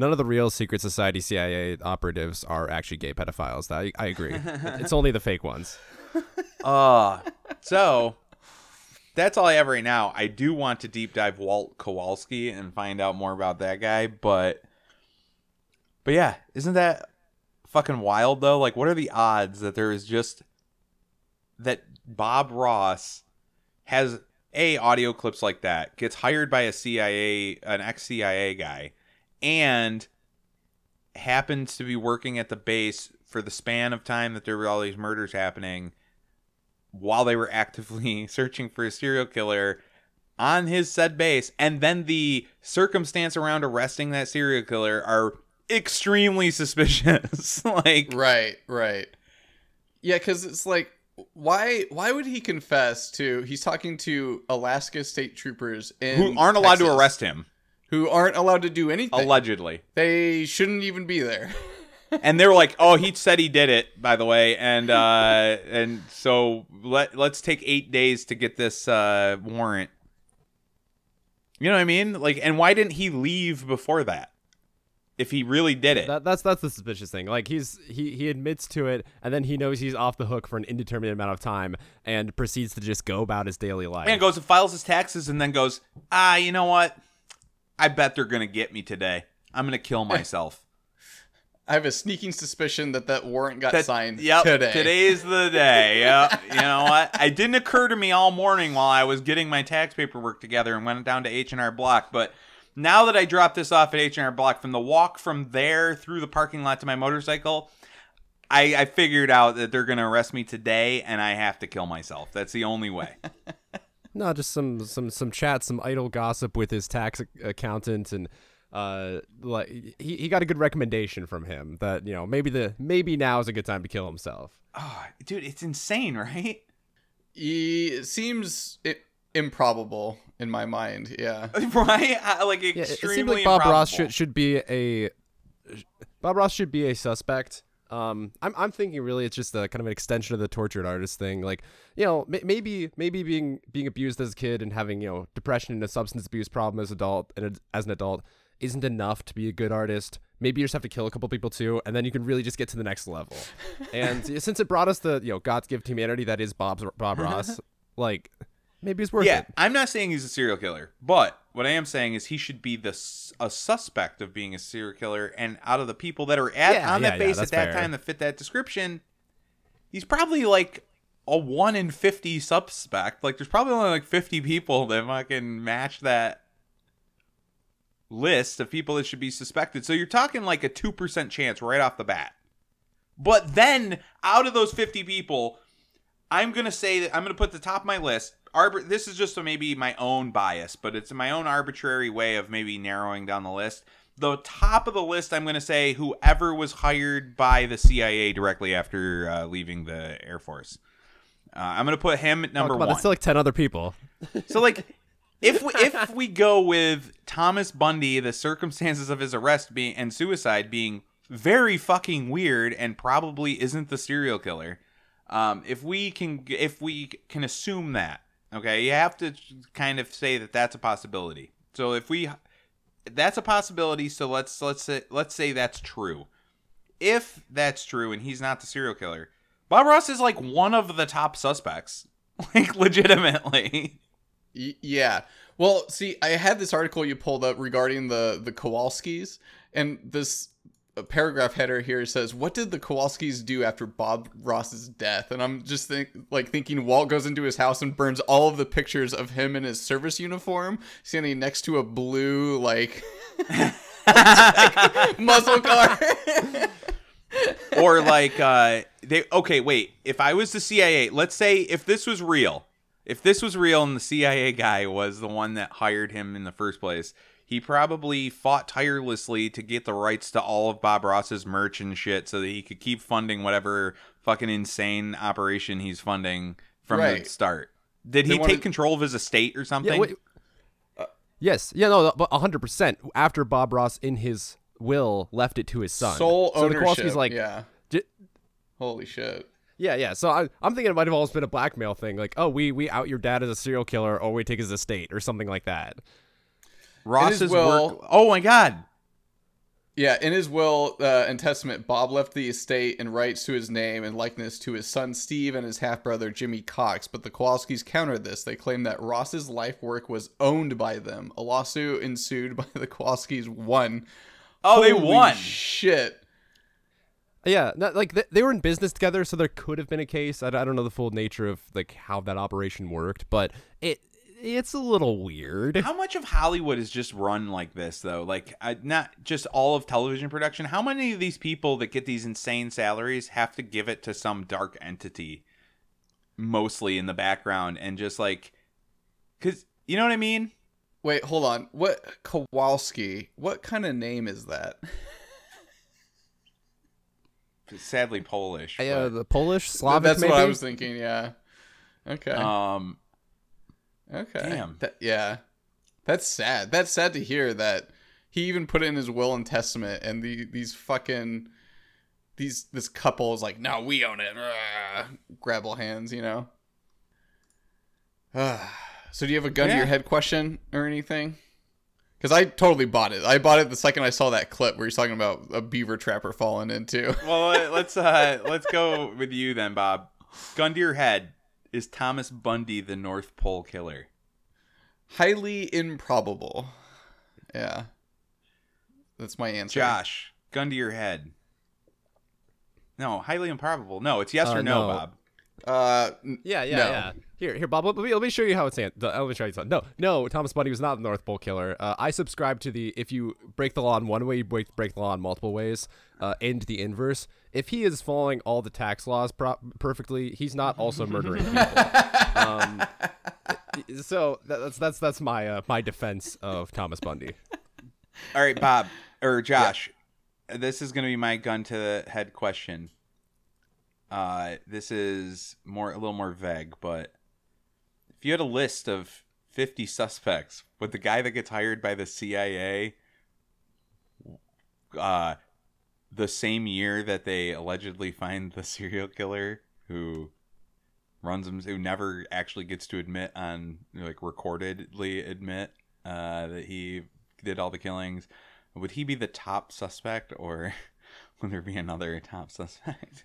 none of the real secret society CIA operatives are actually gay pedophiles. I I agree. it's only the fake ones. Uh so that's all I have right now. I do want to deep dive Walt Kowalski and find out more about that guy, but but yeah, isn't that fucking wild though? Like what are the odds that there is just that Bob Ross has a audio clips like that, gets hired by a CIA an ex-CIA guy and happens to be working at the base for the span of time that there were all these murders happening while they were actively searching for a serial killer on his said base and then the circumstance around arresting that serial killer are extremely suspicious like right, right. Yeah, because it's like, why? Why would he confess to? He's talking to Alaska state troopers in who aren't allowed to arrest him who aren't allowed to do anything. allegedly they shouldn't even be there. and they were like oh he said he did it by the way and uh and so let let's take 8 days to get this uh warrant you know what i mean like and why didn't he leave before that if he really did it That, that's that's the suspicious thing. Like he's he he admits to it, and then he knows he's off the hook for an indeterminate amount of time, and proceeds to just go about his daily life. and goes and files his taxes and then goes, ah, you know what? I bet they're gonna get me today. I'm gonna kill myself. I have a sneaking suspicion that that warrant got That- signed yep, today. Today's the day. Yep. you know what? It didn't occur to me all morning while I was getting my tax paperwork together and went down to H and R Block, but now that I dropped this off at H and R Block, from the walk from there through the parking lot to my motorcycle, I, I figured out that they're gonna arrest me today, and I have to kill myself. That's the only way. No, just some some some chat, some idle gossip with his tax accountant, and uh, like he, he got a good recommendation from him that you know maybe the maybe now is a good time to kill himself. oh, dude, it's insane, right? He, it seems it, improbable in my mind. Yeah. right? I- like Yeah, it- it seems like Bob Ross should should be a Bob Ross should be a suspect. Um, I'm I'm thinking really it's just a kind of an extension of the tortured artist thing. Like you know m- maybe maybe being being abused as a kid and having you know depression and a substance abuse problem as adult and as an adult isn't enough to be a good artist. Maybe you just have to kill a couple people too, and then you can really just get to the next level. and since it brought us the you know God's gift to humanity that is Bob's Bob Ross, like maybe it's worth Yeah, it. I'm not saying he's a serial killer, but what I am saying is he should be the a suspect of being a serial killer. And out of the people that are at Yeah, on yeah, that base at that fair. time that fit that description, he's probably like a one in fifty suspect. Like, there's probably only like 50 people that fucking match that list of people that should be suspected. So you're talking like a two percent chance right off the bat. But then out of those 50 people, I'm gonna say that I'm gonna put the top of my list. Arbor- this is just a, maybe my own bias, but it's my own arbitrary way of maybe narrowing down the list. The top of the list, I'm gonna say whoever was hired by the CIA directly after uh, leaving the Air Force. Uh, I'm gonna put him at Oh, number on, one. it's still like ten other people. So like if we, if we go with Thomas Bundy, the circumstances of his arrest being and suicide being very fucking weird and probably isn't the serial killer. Um, if we can, if we can assume that, okay, you have to kind of say that that's a possibility. So if we, that's a possibility. So let's let's say let's say that's true. If that's true and he's not the serial killer, Bob Ross is like one of the top suspects, like legitimately. Yeah. Well, see, I had this article you pulled up regarding the the Kowalskis, and this uh, paragraph header here says, "What did the Kowalskis do after Bob Ross's death?" And I'm just think like thinking Walt goes into his house and burns all of the pictures of him in his service uniform, standing next to a blue like muscle car. or like uh they okay wait if i was the cia let's say if this was real if this was real and the cia guy was the one that hired him in the first place he probably fought tirelessly to get the rights to all of bob ross's merch and shit so that he could keep funding whatever fucking insane operation he's funding from Right. the start did They he wanted- take control of his estate or something Yeah, wait, uh, yes, yeah, no, but hundred percent. After Bob Ross in his will left it to his son, Sole so the ownership. Kowalski's like, yeah. j- Holy shit. yeah, yeah. So I, I'm thinking it might have always been a blackmail thing, like, oh, we we out your dad as a serial killer, or we take his estate, or something like that. Ross's will- work oh my god Yeah, in his will uh, and testament, Bob left the estate and rights to his name and likeness to his son Steve and his half brother Jimmy Cox. But the Kowalskis countered this. They claimed that Ross's life work was owned by them. A lawsuit ensued by the Kowalskis won. oh they won Shit. Yeah, not, like th- they were in business together, so there could have been a case. I don't know the full nature of like how that operation worked, but it it's a little weird. How much of Hollywood is just run like this, though? Like, I, not just all of television production. How many of these people that get these insane salaries have to give it to some dark entity, mostly in the background, and just like, because you know what I mean? Wait, hold on. What Kowalski? What kind of name is that? Sadly, Polish. Uh, but, the Polish, Slavic, That's maybe. what I was thinking. Yeah. Okay. um, Okay. Damn. That- yeah. That's sad. That's sad to hear that he even put it in his will and testament and the these fucking these this couple is like, no, we own it. Rah. Grabble hands, you know. so do you have a gun to your head question or anything? Because I totally bought it. I bought it the second I saw that clip where he's talking about a beaver trapper falling into. well, let- let's uh, let's go with you then, Bob. Gun to your head. Is Thomas Bundy the North Pole killer? Highly improbable. Yeah. That's my answer. Josh, gun to your head. No, highly improbable. No, it's yes Uh, or no, no. Bob. Uh, Yeah, yeah, No. yeah. Here, here, Bob. Let me, let me show you how it's. an- the- Let me show you something. No, no. Thomas Bundy was not the North Pole killer. Uh, I subscribe to the if you break the law in one way, you break break the law in multiple ways, uh, and the inverse. If he is following all the tax laws pro- perfectly, he's not also murdering people. um, so that's that's that's my uh, my defense of Thomas Bundy. All right, Bob or Josh. This is going to be my gun to the head question. Uh, this is more a little more vague, but if you had a list of 50 suspects, would the guy that gets hired by the CIA uh the same year that they allegedly find the serial killer who runs them who never actually gets to admit on like recordedly admit uh that he did all the killings would he be the top suspect or would there be another top suspect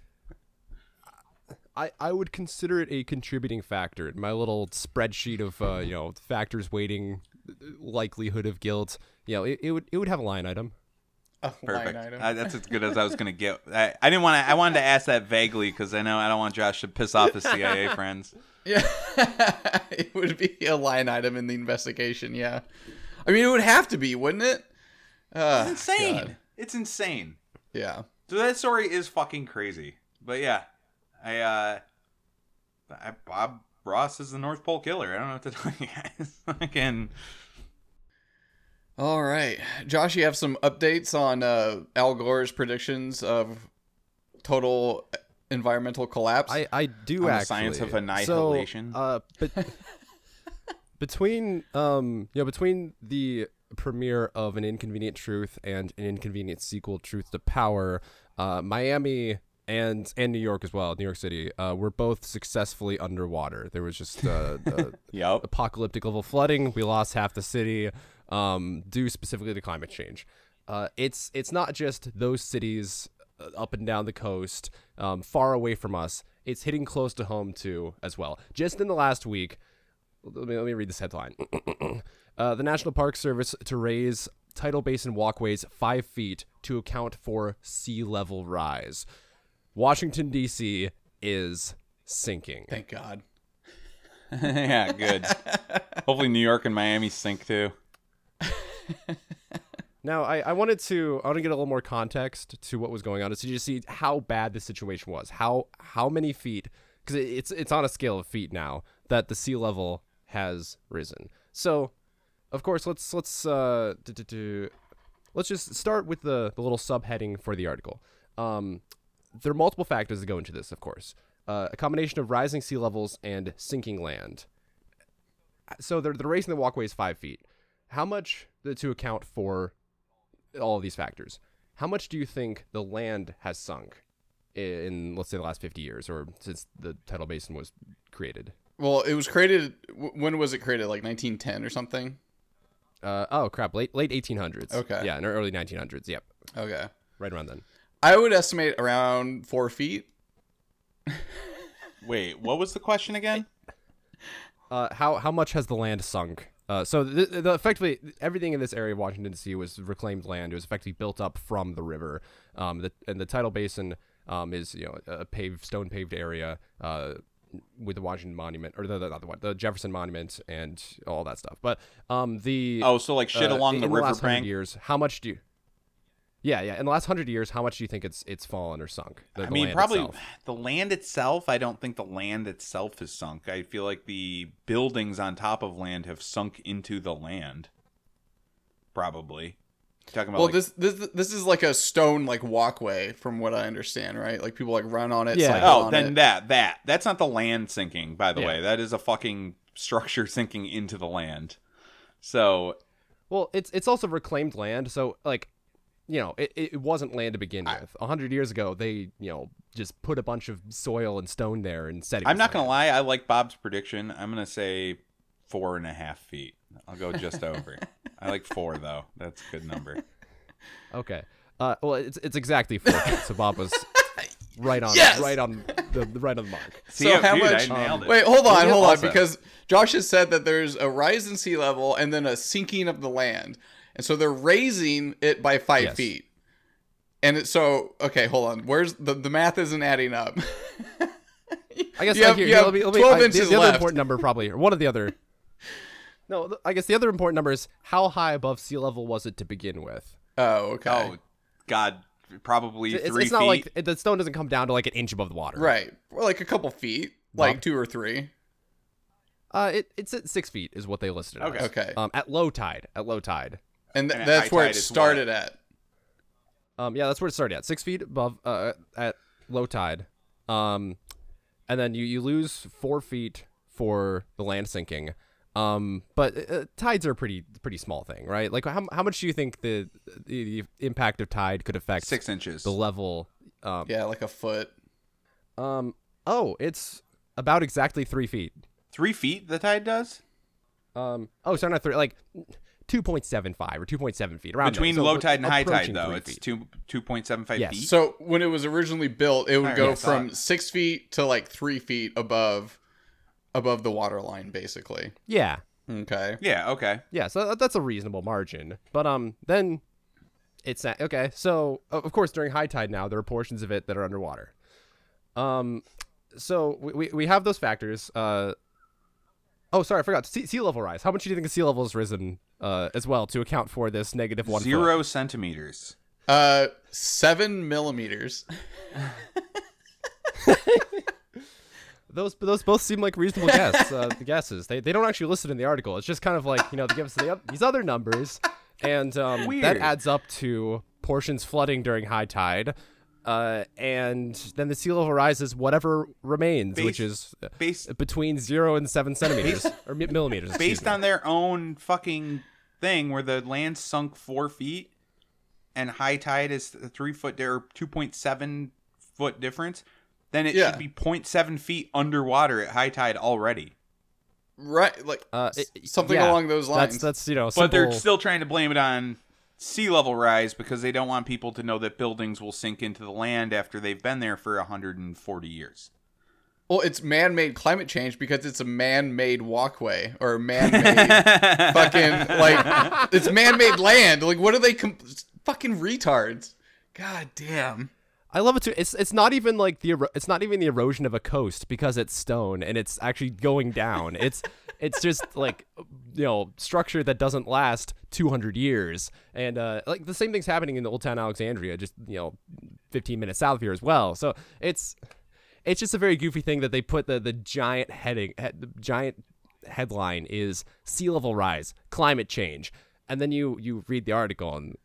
I, I would consider it a contributing factor. In My little spreadsheet of uh, you know factors weighting likelihood of guilt. You know, it, it would it would have a line item. a perfect line item. Uh, that's as good as i was gonna get i, I didn't want to i wanted to ask that vaguely because i know i don't want josh to piss off his cia friends Yeah, it would be a line item in the investigation. Yeah, I mean it would have to be, wouldn't it? Uh, it's insane God. it's insane Yeah, So that story is fucking crazy. But yeah, I uh, I, Bob Ross is the North Pole killer. I don't know what to tell you guys. Again, All right, Josh, you have some updates on uh, Al Gore's predictions of total environmental collapse. I, I do On the science of So, annihilation. uh, but between um, you know, between the premiere of an Inconvenient Truth and an Inconvenient sequel, Truth to Power, uh, Miami and and New York as well, New York City, uh, were both successfully underwater. There was just uh, Yep. apocalyptic level flooding. We lost half the city um, due specifically to climate change. Uh, it's it's not just those cities uh, up and down the coast, um, far away from us. It's hitting close to home too, as well. Just in the last week, let me, let me read this headline. uh, the National Park Service to raise tidal basin walkways five feet to account for sea level rise. Washington D.C. is sinking. Thank God. yeah, good. Hopefully, New York and Miami sink too. Now, I, I wanted to I want to get a little more context to what was going on, to just see how bad the situation was, how how many feet, because it's it's on a scale of feet now that the sea level has risen. So, of course, let's let's uh let's just start with the the little subheading for the article. Um, there are multiple factors that go into this, of course. Uh, a combination of rising sea levels and sinking land. So they're, they're raising the walkways five feet. How much to account for all of these factors? How much do you think the land has sunk in, let's say, the last 50 years or since the tidal basin was created? Well, it was created. When was it created? Like 1910 or something. Uh, oh, crap. Late, late 1800s. Okay. Yeah, in early 1900s. Yep. Okay. Right around then. I would estimate around four feet. Wait, what was the question again? Uh, how how much has the land sunk? Uh, so the, the effectively everything in this area of Washington D.C. was reclaimed land. It was effectively built up from the river. Um, the, and the tidal basin um, is you know a paved stone paved area uh, with the Washington Monument or the, the not the one the Jefferson Monument and all that stuff. But um, the Oh, so like shit uh, along in the the last hundred riverbank. years, how much do you? Yeah, yeah. In the last hundred years, how much do you think it's it's fallen or sunk? The- I the mean, probably itself? the land itself. I don't think the land itself is sunk. I feel like the buildings on top of land have sunk into the land. Probably. Talking about Well, like, this this this is like a stone like walkway, from what I understand, right? Like people like run on it. Yeah. oh, on then it. that that that's not the land sinking. By the Yeah. way, that is a fucking structure sinking into the land. So Well, it's it's also reclaimed land, so like, you know, it, it wasn't land to begin with. A hundred years ago, they you know just put a bunch of soil and stone there and said. It I'm was not gonna lie. I like Bob's prediction. I'm gonna say four and a half feet. I'll go just over. I like four though. That's a good number. Okay. Uh, well, it's it's exactly four. feet, so Bob was right on Yes! right on the right on the mark. See, So how dude, much- I nailed it. Wait, hold on, hold on, also- because Josh has said that there's a rise in sea level and then a sinking of the land, and so they're raising it by five Yes. feet. And it, so, okay, hold on. Where's the the math isn't adding up? I guess You have- here, you here, have let me, let me, 12 I- the- inches the, other left. important number probably, or one of the other. No, I guess the other important number is how high above sea level was it to begin with? oh, okay. Oh, God, probably It's, three it's not feet. like it, the stone doesn't come down to like an inch above the water. Right. Or like a couple feet, like two or three. Uh, it, it's at six feet is what they listed. Okay. as. Okay. Um, at low tide. At low tide. And, th- And that's where it it is started at. Um, yeah, that's where it started at. Six feet above. Uh, at low tide. Um, and then you you lose four feet for the land sinking. Um, but uh, tides are a pretty pretty small thing, right? Like how how much do you think the the, the impact of tide could affect six inches. the level? Um, Yeah, like a foot. um. Oh, it's about exactly three feet. Three feet. The tide does Um. Oh, sorry, not three. Like two point seven five or two point seven feet around there. between So low tide and high tide though. It's feet. two two point seven five Yes. feet. So when it was originally built, it would Alright, go yes, from uh, six feet to like three feet above above the water line, basically. Yeah. Okay. yeah. Okay. Yeah, so that's a reasonable margin. But um, then it's not, okay. So of course, during high tide now, there are portions of it that are underwater. Um, so we we, we have those factors. Uh, oh, sorry, I forgot sea, sea level rise. How much do you think the sea level has risen uh, as well to account for this negative one? foot? Zero centimeters. Uh, seven millimeters. Those those both seem like reasonable guess uh, guesses. They they don't actually list it in the article. It's just kind of like you know they give us the, oth- these other numbers, and um, that adds up to portions flooding during high tide, uh, and then the sea level rises whatever remains, which is uh, based- between zero and seven centimeters or millimeters. excuse Based me. on their own fucking thing where the land sunk four feet and high tide is a three foot or 2.7 foot difference, then it Yeah. should be 0.7 feet underwater at high tide already. Right, like Uh, it- something yeah, along those lines. That's that's you know. But they're still trying to blame it on sea level rise because they don't want people to know that buildings will sink into the land after they've been there for 140 years. well, it's man-made climate change because it's a man-made walkway or man-made fucking like it's man-made land. Like, what are they? Com- fucking retards. God damn. I love it too. It's it's not even like the ero- it's not even the erosion of a coast because it's stone and it's actually going down. It's it's just like you know structure that doesn't last 200 years and uh, like the same thing's happening in the Old Town Alexandria, just you know 15 minutes south of here as well. So it's it's just a very goofy thing that they put the the giant heading head, the giant headline is sea level rise, climate change. And then you you read the article and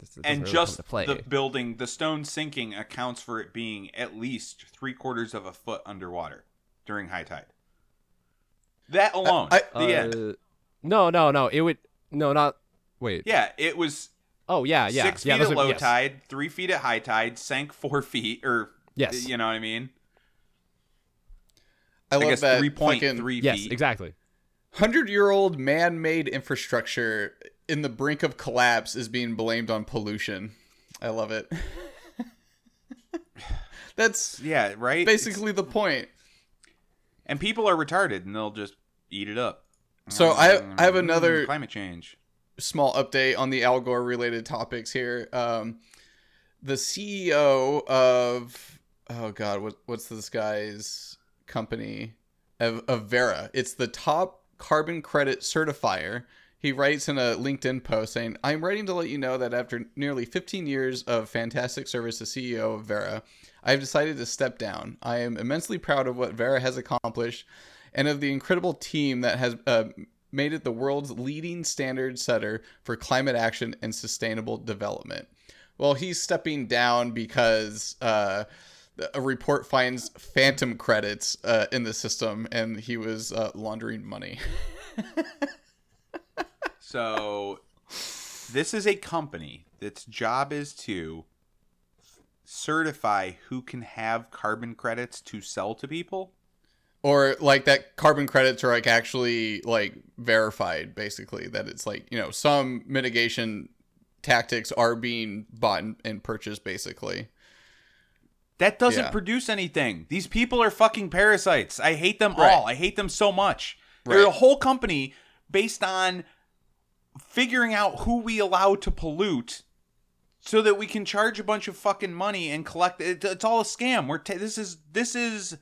this doesn't and really just to play. the building, the stone sinking accounts for it being at least three quarters of a foot underwater during high tide. That alone, I- the end. Uh, No, no, no. It would no, not wait. Yeah, it was Oh yeah, yeah. six yeah, feet those at are- low yes. tide, three feet at high tide, sank four feet, or Yes. you know what I mean? I I, love guess that three point fucking three Yes, exactly. hundred-year-old man-made infrastructure in the brink of collapse is being blamed on pollution. I love it. That's Yeah, right. basically the point. and people are retarded, and they'll just eat it up. So I I have Mm, another climate change. small update on the Al Gore related topics here. Um, the CEO of oh god, what what's this guy's company of, of Verra? It's the top carbon credit certifier. He writes in a LinkedIn post saying, "I'm writing to let you know that after nearly 15 years of fantastic service as CEO of Verra, I have decided to step down. I am immensely proud of what Verra has accomplished." and of the incredible team that has uh, made it the world's leading standard setter for climate action and sustainable development. Well, he's stepping down because uh, a report finds phantom credits uh, in the system, and he was uh, laundering money. So this is a company that's job is to certify who can have carbon credits to sell to people. or like that carbon credits are like actually like verified basically that it's like you know some mitigation tactics are being bought and, purchased basically That doesn't Yeah. produce anything. These people are fucking parasites. I hate them Right. all. I hate them so much. They're a whole company based on figuring out who we allow to pollute so that we can charge a bunch of fucking money and collect it, it's all a scam. We're ta- this is this is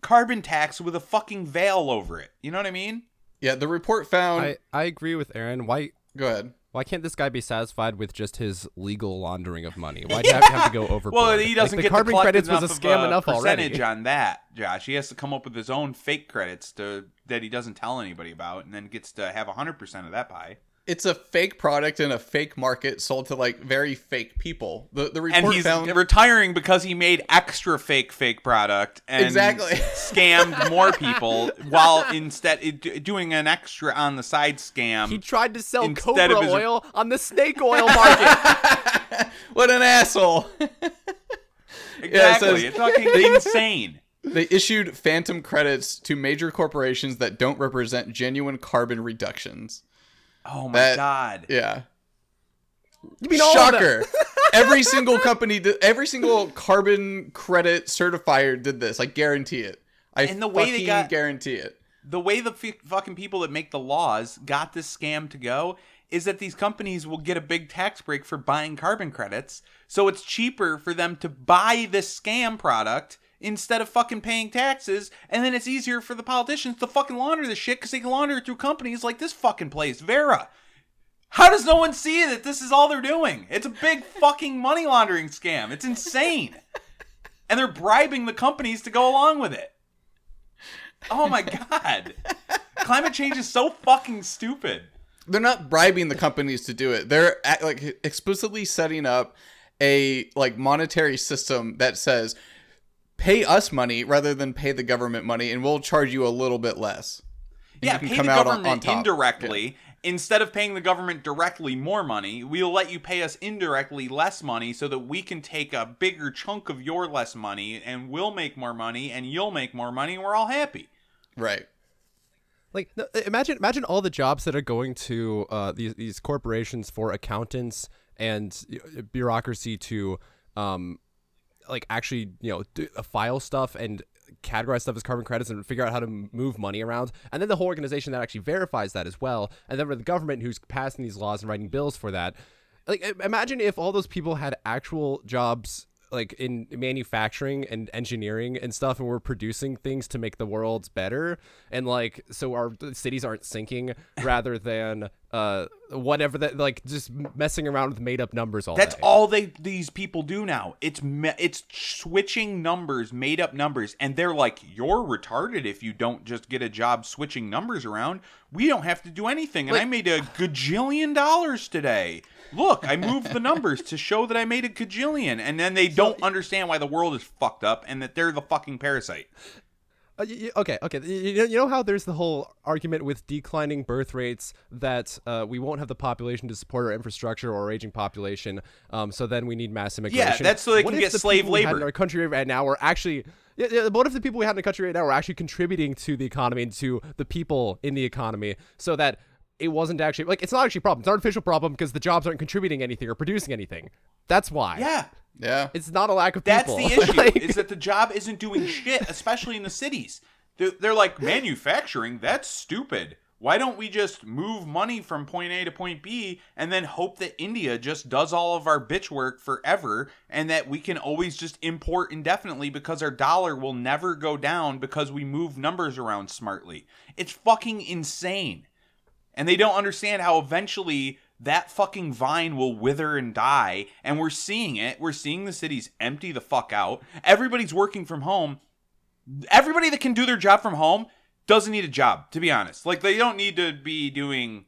carbon tax with a fucking veil over it. You know what I mean? yeah the report found I, I agree with Aaron. Why go ahead why can't this guy be satisfied with just his legal laundering of money? Why do you have, have to go overboard? Well, he doesn't like, the get carbon to credits was a scam a enough percentage already. on that, Josh. He has to come up with his own fake credits to that he doesn't tell anybody about, and then gets to have hundred percent of that pie. It's a fake product in a fake market sold to like very fake people. The the report And he's found retiring because he made extra fake fake product and Exactly. scammed more people while instead doing an extra on the side scam. He tried to sell cobra his- oil on the snake oil market. what an asshole. exactly, says- it's fucking insane. they issued phantom credits to major corporations that don't represent genuine carbon reductions. Oh my That- god! all Yeah. of them? Shocker. every single company did, every single carbon credit certifier did this. I guarantee it. I And the way they fucking got- guarantee it. the way the f- fucking people that make the laws got this scam to go is that these companies will get a big tax break for buying carbon credits. So it's cheaper for them to buy this scam product instead of fucking paying taxes. And then it's easier for the politicians to fucking launder this shit because they can launder it through companies like this fucking place, Verra. How does no one see that this is all they're doing? It's a big fucking money laundering scam. It's insane. And they're bribing the companies to go along with it. Oh my god. Climate change is so fucking stupid. They're not bribing the companies to do it. They're act- like explicitly setting up a like monetary system that says pay us money rather than pay the government money and we'll charge you a little bit less. And Yeah, you can pay come the out on- government on top. indirectly instead of paying the government directly more money, we'll let you pay us indirectly less money so that we can take a bigger chunk of your less money and we'll make more money and you'll make more money and we're all happy. Right. Like imagine imagine all the jobs that are going to uh, these these corporations for accountants and uh, bureaucracy to um like actually you know do, uh, file stuff and categorize stuff as carbon credits and figure out how to move money around. And then the whole organization that actually verifies that as well. And then for the government who's passing these laws and writing bills for that. Like imagine if all those people had actual jobs like in manufacturing and engineering and stuff and we're producing things to make the world better and like so our cities aren't sinking rather than uh whatever that like just messing around with made up numbers all That's day. all they these people do now. It's me, it's switching numbers, made up numbers, and they're like, "You're retarded if you don't just get a job switching numbers around. We don't have to do anything." And I made a gajillion dollars today. Look, I moved the numbers to show that I made a gajillion, and then they don't understand why the world is fucked up and that they're the fucking parasite. Uh, y- y- okay, okay. You know, you know how there's the whole argument with declining birth rates that uh, we won't have the population to support our infrastructure or our aging population, um, so then we need mass immigration. Yeah, that's so they What can get the slave people we had labor? in our country right now we're actually. Yeah, yeah, what if the people we have in the country right now are actually contributing to the economy and to the people in the economy, so that it wasn't actually like it's not actually a problem. It's an artificial problem because the jobs aren't contributing anything or producing anything. That's why. Yeah. Yeah. It's not a lack of That's people. the issue Like- is that the job isn't doing shit, especially in the cities. They're, they're like manufacturing. That's stupid. Why don't we just move money from point A to point B and then hope that India just does all of our bitch work forever and that we can always just import indefinitely because our dollar will never go down because we move numbers around smartly? It's fucking insane. And they don't understand how eventually that fucking vine will wither and die. And we're seeing it. We're seeing the cities empty the fuck out. Everybody's working from home. Everybody that can do their job from home doesn't need a job, to be honest. Like, they don't need to be doing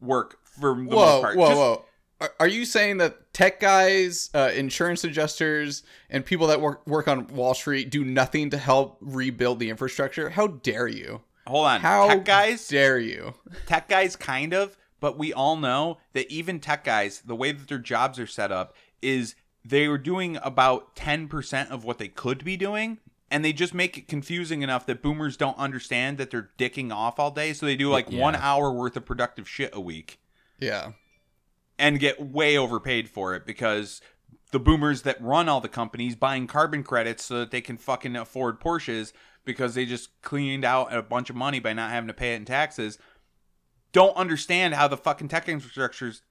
work for the most Whoa, part. whoa, Just- whoa. Are, are you saying that tech guys, uh, insurance adjusters, and people that work work on Wall Street do nothing to help rebuild the infrastructure? How dare you? Hold on. How Tech guys, dare you? tech guys kind of but we all know that even tech guys the way that their jobs are set up is they were doing about 10% of what they could be doing and they just make it confusing enough that boomers don't understand that they're dicking off all day so they do like one hour worth of productive shit a week Yeah. and get way overpaid for it because the boomers that run all the companies buying carbon credits so that they can fucking afford Porsches because they just cleaned out a bunch of money by not having to pay it in taxes don't understand how the fucking tech infrastructure's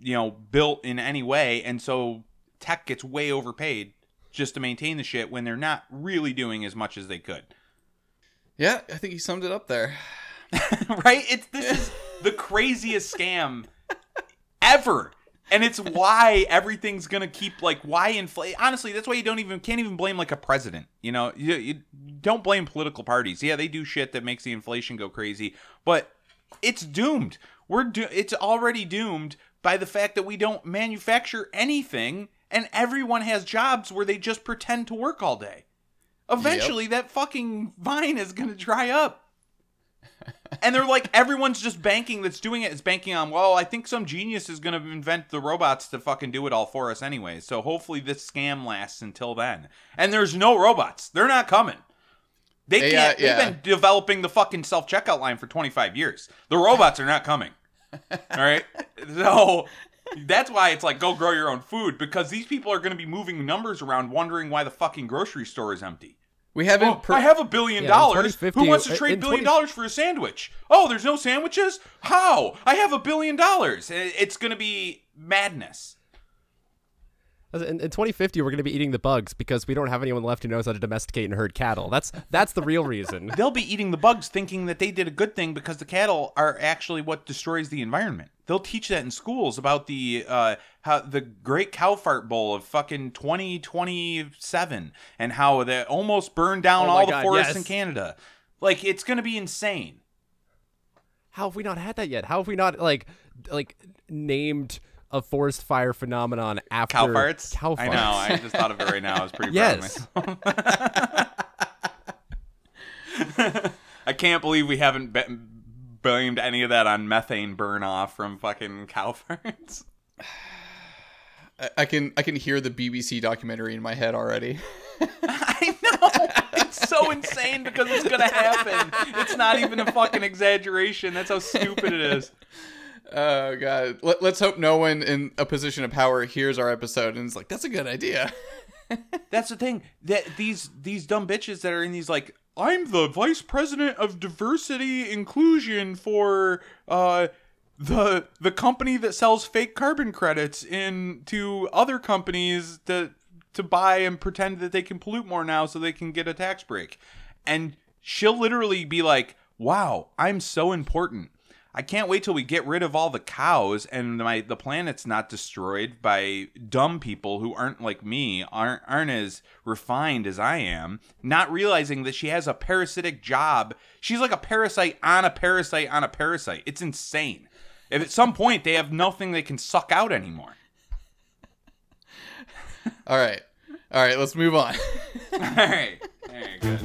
you know built in any way and so tech gets way overpaid just to maintain the shit when they're not really doing as much as they could Yeah, I think he summed it up there. right? It's this is the craziest scam ever. And it's why everything's gonna keep like why inflate. Honestly, that's why you don't even can't even blame like a president. You know, you, you don't blame political parties. Yeah, they do shit that makes the inflation go crazy, but it's doomed. We're do- it's already doomed by the fact that we don't manufacture anything, and everyone has jobs where they just pretend to work all day. Eventually, that fucking vine is gonna dry up and they're like everyone's just banking that's doing it is banking on well i think some genius is going to invent the robots to fucking do it all for us anyway. So hopefully this scam lasts until then. And there's no robots. They're not coming. They uh, Yeah, can't yeah. they've been developing the fucking self-checkout line for 25 years. The robots are not coming. All right? So that's why it's like go grow your own food because these people are going to be moving numbers around wondering why the fucking grocery store is empty We haven't. Per- I have a billion Yeah, dollars. Who wants to trade billion 20 dollars for a sandwich? Oh, there's no sandwiches? How? I have a billion dollars. It's going to be madness. In, in 2050, we're going to be eating the bugs because we don't have anyone left who knows how to domesticate and herd cattle. That's that's the real reason. They'll be eating the bugs thinking that they did a good thing because the cattle are actually what destroys the environment. They'll teach that in schools about the uh, how the Great Cow Fart Bowl of fucking 2027 and how they almost burned down Oh all the forests yes. in Canada. Like it's going to be insane. How have we not had that yet? How have we not like like named a forest fire phenomenon after Cow farts? Cow farts. I know. I just thought of it right now. I was pretty Yes. proud of myself. I can't believe we haven't be- blamed any of that on methane burn off from fucking cow farts. I, can I can hear the BBC documentary in my head already. I know. It's so insane because it's gonna happen. It's not even a fucking exaggeration. That's how stupid it is. Oh god. Let, let's hope no one in a position of power hears our episode and is like, "That's a good idea." That's the thing. That these these dumb bitches that are in these like I'm the vice president of diversity inclusion for uh the the company that sells fake carbon credits in to other companies that to buy and pretend that they can pollute more now so they can get a tax break. And she'll literally be like, "Wow, I'm so important. I can't wait till we get rid of all the cows and my the planet's not destroyed by dumb people who aren't like me, aren't aren't as refined as I am, not realizing that she has a parasitic job. She's like a parasite on a parasite on a parasite. It's insane. If at some point they have nothing they can suck out anymore. All right. All right, let's move on. All right. All right, good.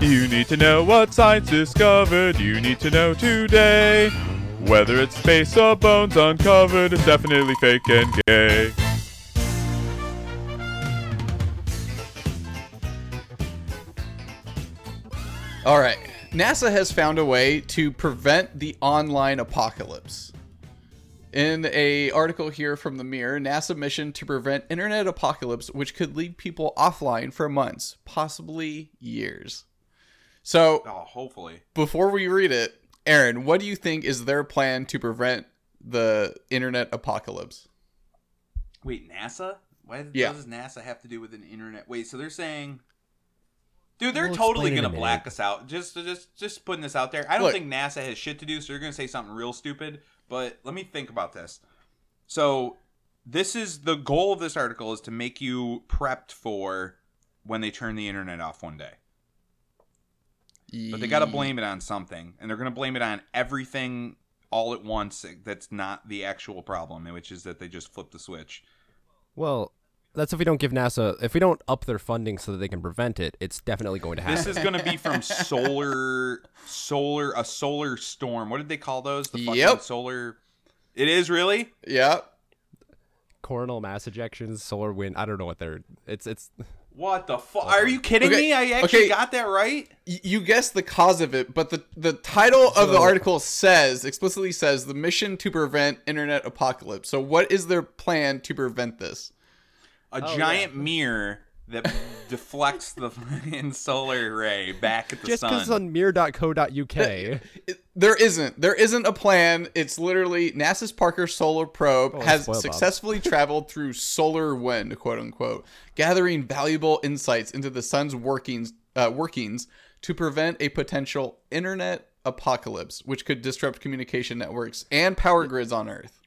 You need to know what science discovered. You need to know today. Whether it's space or bones uncovered, it's definitely fake and gay. All right. NASA has found a way to prevent the online apocalypse. In a article here from the Mirror, NASA mission to prevent internet apocalypse which could leave people offline for months, possibly years. So, Oh, hopefully. before we read it, Aaron, what do you think is their plan to prevent the internet apocalypse? Wait, NASA? Why Yeah. does NASA have to do with an internet? Wait, so they're saying, dude, they're We'll totally gonna black us out. Just, just, just putting this out there. I don't Look. think NASA has shit to do, so they're gonna say something real stupid. But let me think about this. So, this is the goal of this article is to make you prepped for when they turn the internet off one day. But they got to blame it on something, and they're going to blame it on everything all at once. That's not the actual problem, which is that they just flip the switch. Well, that's if we don't give NASA, if we don't up their funding so that they can prevent it, it's definitely going to happen. This is going to be from solar, solar, a solar storm. What did they call those? The fucking Yep. solar. It is really. Yeah. coronal mass ejections, solar wind. I don't know what they're. It's it's. What the fuck? Are you kidding Okay, me? I actually okay. got that right. Y- you guessed the cause of it, but the, the title of the article says explicitly says the mission to prevent internet apocalypse. So what is their plan to prevent this? A Oh, giant mirror that deflects the fucking solar ray back at the sun. Just because sun. it's on mirror.co.uk. There isn't. There isn't a plan. It's literally NASA's Parker Solar Probe Oh, has successfully traveled through solar wind, quote unquote, gathering valuable insights into the sun's workings uh, workings to prevent a potential internet apocalypse, which could disrupt communication networks and power grids on Earth.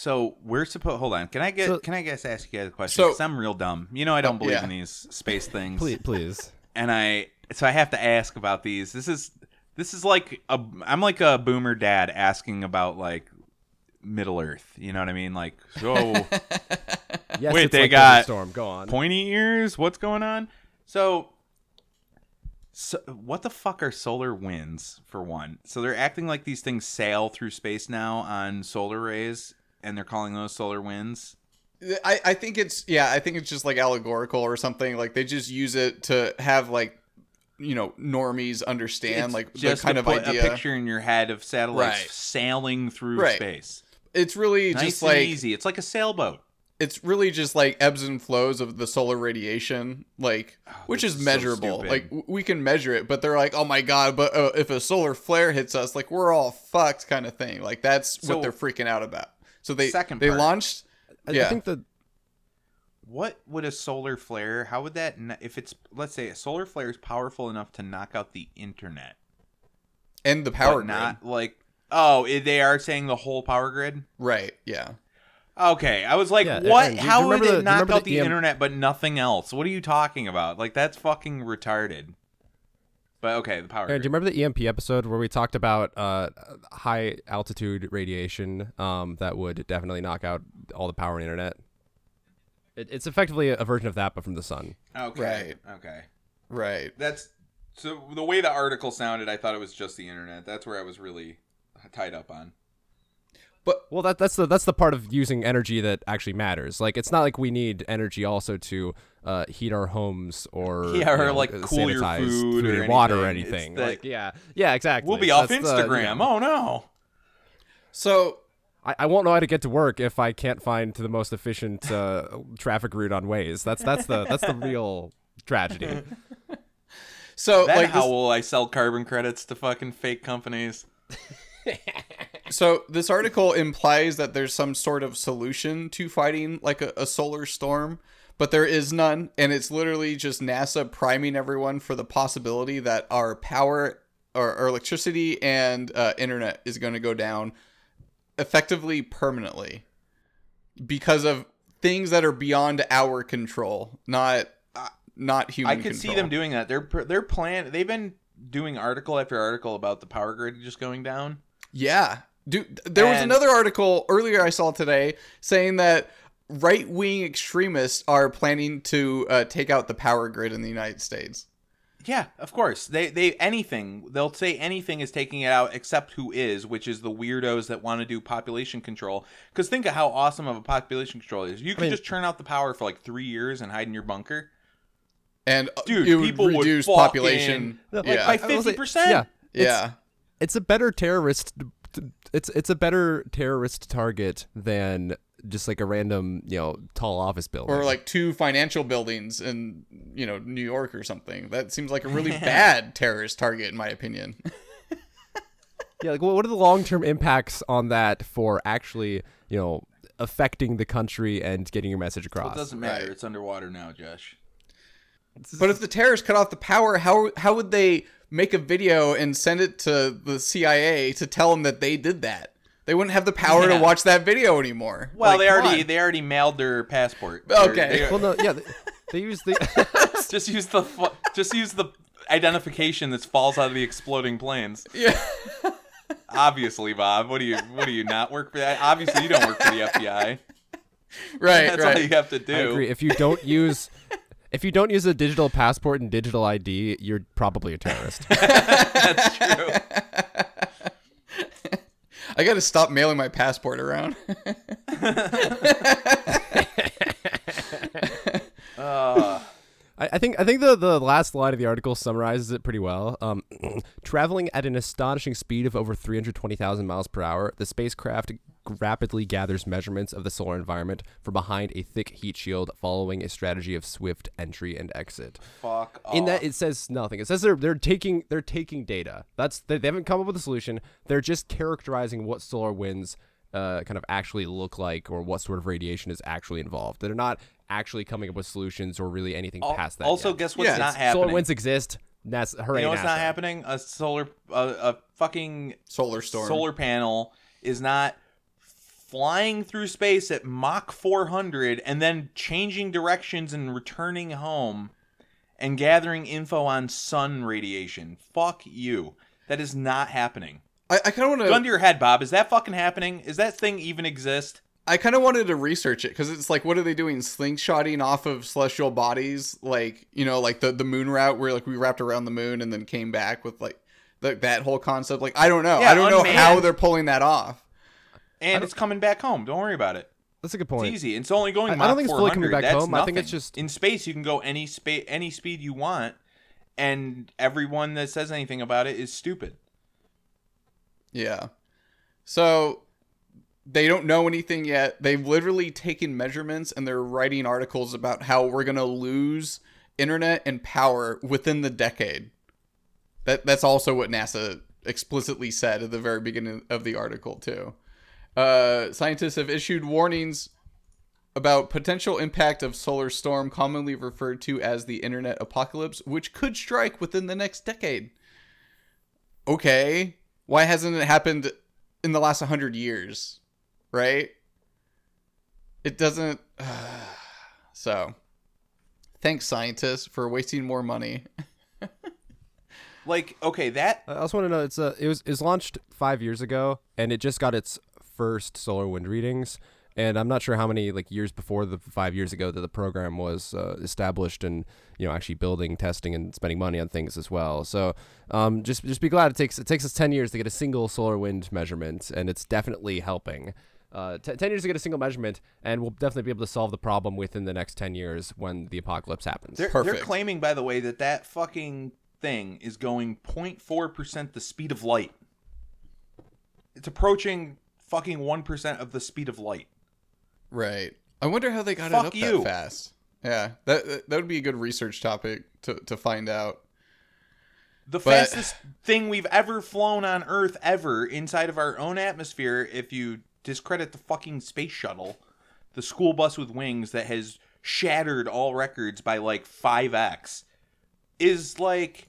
So we're supposed. Hold on. Can I get? So- can I guess ask you guys a question? So- I'm real dumb. You know I don't believe yeah. in these space things. please, please. And I so I have to ask about these. This is this is like a I'm like a boomer dad asking about like Middle Earth. You know what I mean? Like so Yes, Wait, they like got- Desert Storm. Go on. pointy ears. What's going on? So. So, what the fuck are solar winds for one? So they're acting like these things sail through space now on solar rays, and they're calling those solar winds. I, I think it's yeah, I think it's just like allegorical or something. Like they just use it to have like you know normies understand It's like the just kind to of idea. a picture in your head of satellites Right. sailing through Right. space. It's really Nice just and like easy. It's like a sailboat. it's really just like ebbs and flows of the solar radiation, like which is is so measurable. like we can measure it, but they're like, oh my god, but uh, if a solar flare hits us, like we're all fucked, kind of thing. Like that's So- what they're freaking out about. So they Second they part. launched. I, yeah, I think the What would a solar flare? How would that? If it's let's say a solar flare is powerful enough to knock out the internet, and the power but not like oh they are saying the whole power grid. grid. right? Yeah. Okay, I was like, Yeah, what? and How would remember the- it knock out the the EM internet but nothing else? What are you talking about? Like that's fucking retarded. But okay, the power. Aaron, do you remember the EMP episode where we talked about uh, high altitude radiation um, that would definitely knock out all the power and internet? It, it's effectively a, a version of that, but from the sun. Okay. Right. Okay. Right. That's So the way the article sounded, I thought it was just the internet. That's where I was really tied up on. But well, that that's the that's the part of using energy that actually matters. Like, it's not like we need energy also to uh, heat our homes or Yeah, or, you know, like, uh, cool your sanitize food or and water or anything. It's anything. that- Like, yeah, yeah, exactly. We'll be off That's the, you Instagram. know, oh no. So I, I won't know how to get to work if I can't find the most efficient uh, traffic route on Waze. That's that's the that's the real tragedy. so Then like how this, will I sell carbon credits to fucking fake companies? so this article implies that there's some sort of solution to fighting like a, a solar storm, but there is none, and it's literally just NASA priming everyone for the possibility that our power or, electricity and uh, internet is going to go down effectively permanently because of things that are beyond our control, not not human. I could see them doing that. They're they're plan. They've been doing article after article about the power grid just going down. Yeah. Dude, there was another article earlier I saw today saying that right wing extremists are planning to uh, take out the power grid in the United States. Yeah, of course. They they anything they'll say anything is taking it out except who is, which is the weirdos that want to do population control. Because think of how awesome of a population control is. You could mean- just turn out the power for like three years and hide in your bunker. And uh, Dude, it would people reduce fucking- population. Like, yeah. by I will say- fifty percent. Yeah, yeah. it's a better terrorist. It's it's a better terrorist target than just like a random you know tall office building. Or like two financial buildings in, you know, New York or something. That seems like a really bad terrorist target in my opinion. yeah, like what what are the long term impacts on that for actually you know affecting the country and getting your message Well, across? it doesn't matter. Right. It's underwater now, Josh. But if the terrorists cut off the power, how how would they make a video and send it to the CIA to tell them that they did that? They wouldn't have the power Yeah. to watch that video anymore. Well, Like, they already on. they already mailed their passport. Okay. They're- they- well, no, yeah, they, they use the. just use the just use the identification that falls out of the exploding planes. Yeah. Obviously, Bob. What do you what do you not work for that? Obviously, you don't work for the FBI. Right, That's right. all you have to do. I agree. If you don't use, if you don't use a digital passport and digital ID, you're probably a terrorist. That's true. I got to stop mailing my passport around. Uh, I, I think I think the, the last line of the article summarizes it pretty well. Um, traveling at an astonishing speed of over 320,000 miles per hour, the spacecraft rapidly gathers measurements of the solar environment from behind a thick heat shield, following a strategy of swift entry and exit. fuck off. In that, it says nothing. It says they're they're taking they're taking data. That's they, they haven't come up with a solution. They're just characterizing what solar winds uh, kind of actually look like or what sort of radiation is actually involved. They're not actually coming up with solutions or really anything Al- past that. also, yet. guess what's Yeah, not happening? solar winds exist. That's hooray! you know what's not happening? A solar, a, a fucking Solar storm. solar panel is not flying through space at Mach 400 and then changing directions and returning home and gathering info on sun radiation. Fuck you. That is not happening. I, I kind of want to Gun to to. your head, Bob. Is that fucking happening? Is that thing even exist? I kind of wanted to research it because it's like, what are they doing? Slingshotting off of celestial bodies, like you know, like the the moon route where like we wrapped around the moon and then came back with like the, that whole concept. Like I don't know. Yeah, I don't know how they're pulling that off. And it's coming back home. Don't worry about it. That's a good point. It's easy. It's only going I- I don't think it's fully coming back That's home. I think it's just- in space. You can go any space, any speed you want, and everyone that says anything about it is stupid. Yeah. So they don't know anything yet. They've literally taken measurements and they're writing articles about how we're going to lose internet and power within the decade. That that's also what NASA explicitly said at the very beginning of the article too. Uh, scientists have issued warnings about potential impact of solar storm commonly referred to as the internet apocalypse which could strike within the next decade okay, why hasn't it happened in the last 100 years? Right? It doesn't. so, thanks, scientists, for wasting more money. Like, okay, that I also want to know it's uh, it was it was launched five years ago and it just got its first solar wind readings. and I'm not sure how many like years before the five years ago that the program was uh, established and you know actually building, testing, and spending money on things as well. So um, just just be glad it takes it takes us ten years to get a single solar wind measurement, and it's definitely helping. Uh, t- 10 years to get a single measurement, and we'll definitely be able to solve the problem within the next 10 years when the apocalypse happens. They're, they're claiming, by the way, that that fucking thing is going 0.4% the speed of light. It's approaching fucking 1% of the speed of light. Right. I wonder how they got Fuck it up you. that fast. Yeah, that that- that would be a good research topic to to find out. The But- fastest thing we've ever flown on Earth ever inside of our own atmosphere, if you discredit the fucking space shuttle, the school bus with wings that has shattered all records by like 5x, is like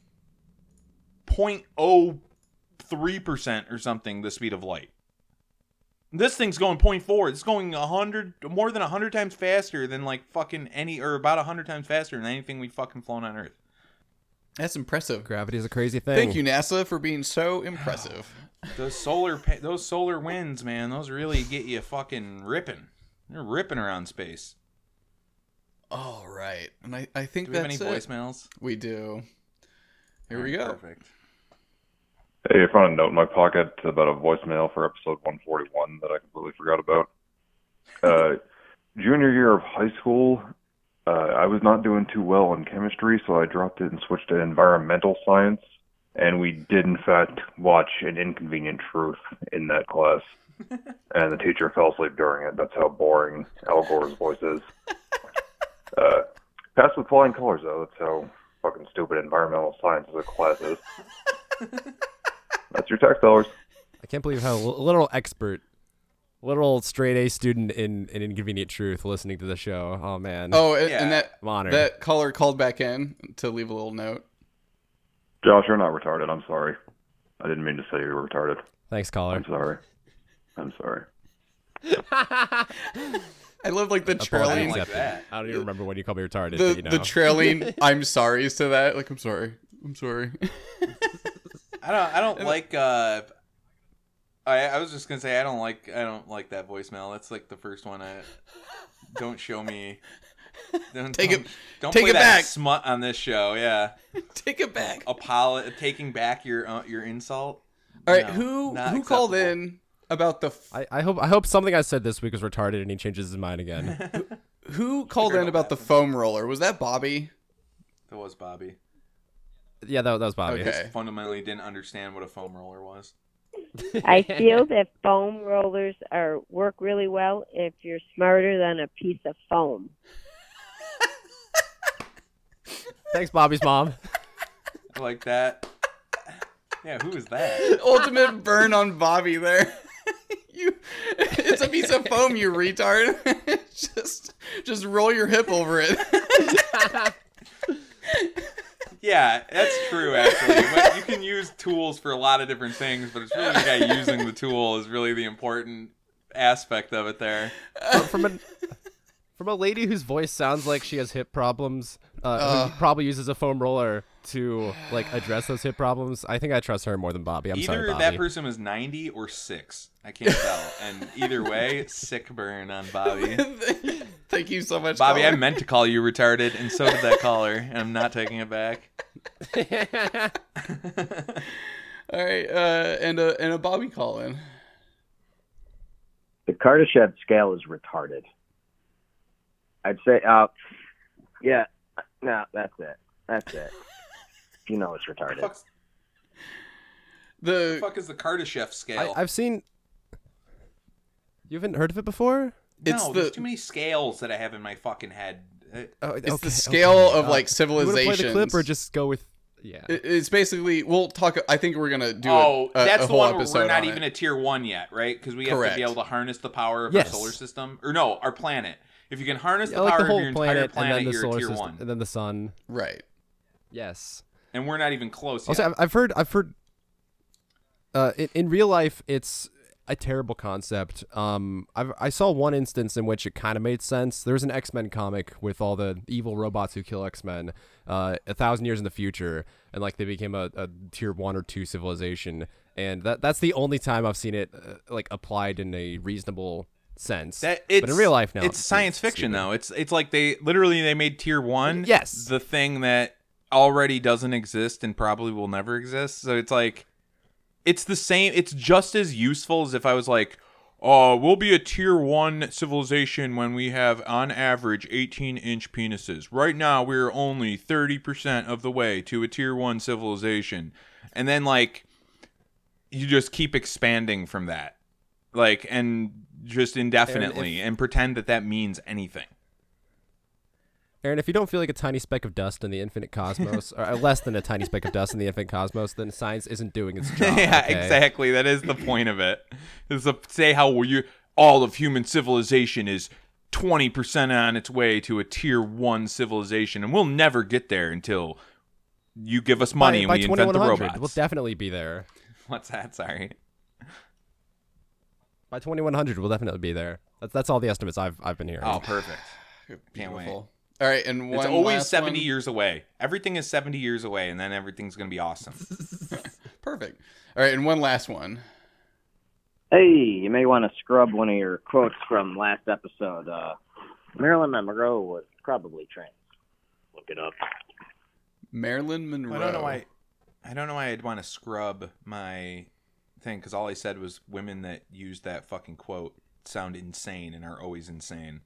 0.03% or something the speed of light. This thing's going 0.4. It's going 100 more than 100 times faster than like fucking any or about 100 times faster than anything we've fucking flown on Earth. That's impressive. Gravity is a crazy thing. Thank you, NASA, for being so impressive. Those solar pa- those solar winds, man, those really get you fucking ripping. They're ripping around space. All right, and I I think Do we have any it. voicemails? We do. Here we go. Perfect. Hey, I found a note in my pocket about a voicemail for episode 141 that I completely forgot about. Uh, junior year of high school, uh, I was not doing too well in chemistry, so I dropped it and switched to environmental science. And we did, in fact, watch An Inconvenient Truth in that class. and the teacher fell asleep during it. That's how boring Al Gore's voice is. Uh, passed with flying colors, though. That's how fucking stupid environmental science as a class is. That's your tax dollars. I can't believe how a literal expert, literal straight A student in, in Inconvenient Truth listening to the show. Oh, man. Oh, and, Yeah. and that I'm that caller called back in to leave a little note. Josh, you're not retarded. I'm sorry. I didn't mean to say you were retarded. Thanks, caller. I'm sorry. I'm sorry. I love like the trailing, like that. I don't even remember when you called me retarded, the but you know. the trailing. I'm sorry's to that. Like I'm sorry. I'm sorry. I don't. I don't like. uh I, I was just gonna say I don't like. I don't like that voicemail. That's like the first one. I don't show me. Don't, Take don't, it- Don't take play it that back. smut on this show. Yeah, Take it back. Apolo- taking back your uh, your insult. All right, No, who not who called in about the f- I, I hope I hope something I said this week was retarded and he changes his mind again. who called in about the foam roller? Was that Bobby? That was Bobby. yeah, that, that was Bobby. Okay. Fundamentally, didn't understand what a foam roller was. I feel that foam rollers are work really well if you're smarter than a piece of foam. Thanks, Bobby's mom. I like that. Yeah, who is that? Ultimate burn on Bobby there. you, it's a piece of foam, you retard. just just roll your hip over it. Yeah, that's true actually. But you can use tools for a lot of different things, but it's really the guy using the tool is really the important aspect of it there. from a from a lady whose voice sounds like she has hip problems, uh, Ugh. who probably uses a foam roller to like address those hip problems. I think I trust her more than Bobby. I'm either sorry, Bobby. that person was 90 or 6. I can't tell. And either way, sick burn on Bobby. Thank you so much, Bobby, I meant to call you retarded, and so did that caller, and I'm not taking it back. All right, uh, and a and a Bobby call in. the Kardashev scale is retarded. I'd say, uh, yeah, no, that's it. That's it. You know it's retarded. Fuck's- The fuck is the Kardashev scale? I, I've seen. You haven't heard of it before? It's no, the- there's too many scales that I have in my fucking head. Uh, Oh, it's the scale of like You want play the clip or just go with? Yeah. It- It's basically we'll talk. I think we're gonna do. oh, a, a, that's a the whole one where we're not on even it. at tier one yet, right? Because we have to be able to harness the power of Yes. our solar system, or no, our planet. If you can harness Yeah, the like power the whole of your entire planet, and then the you're solar tier system, one, and then the sun. right. Yes. and we're not even close. Also, yet. I've, I've heard, I've heard. Uh, in, in real life, it's a terrible concept. Um, I've, I saw one instance in which it kind of made sense. There's an X Men comic with all the evil robots who kill X Men, uh, a thousand years in the future, and like they became a, a tier one or two civilization, and that that's the only time I've seen it uh, like applied in a reasonable sense. That it's but in real life, now, It's science fiction though. It's it's like they literally they made tier one. Yes. the thing that already doesn't exist and probably will never exist. So it's like it's the same. It's just as useful as if I was like, "Oh, we'll be a tier one civilization when we have on average 18 inch penises. Right now, we're only 30 percent of the way to a tier one civilization." And then like you just keep expanding from that, like and just indefinitely, and pretend that that means anything. Aaron, if you don't feel like a tiny speck of dust in the infinite cosmos, or uh, less than a tiny speck of dust in the infinite cosmos, then science isn't doing its job. yeah, okay? exactly. That is the point of it. Is to say how you all of human civilization is twenty percent on its way to a tier one civilization, and we'll never get there until you give us money by, and we invent the 2100, robots. We'll definitely be there. What's that? Sorry. By 2100, we'll definitely be there. That's that's all the estimates I've I've been hearing. Oh, perfect. Can't wait. Beautiful. All right, and one It's always last seventy one. years away. Everything is seventy years away, and then everything's gonna be awesome. Perfect. All right, and one last one. Hey, you may want to scrub one of your quotes from last episode. Uh, Marilyn Monroe was probably trans. Look it up. Marilyn Monroe. I don't know why. I don't know why I'd want to scrub my thing because all I said was women that use that fucking quote sound insane and are always insane.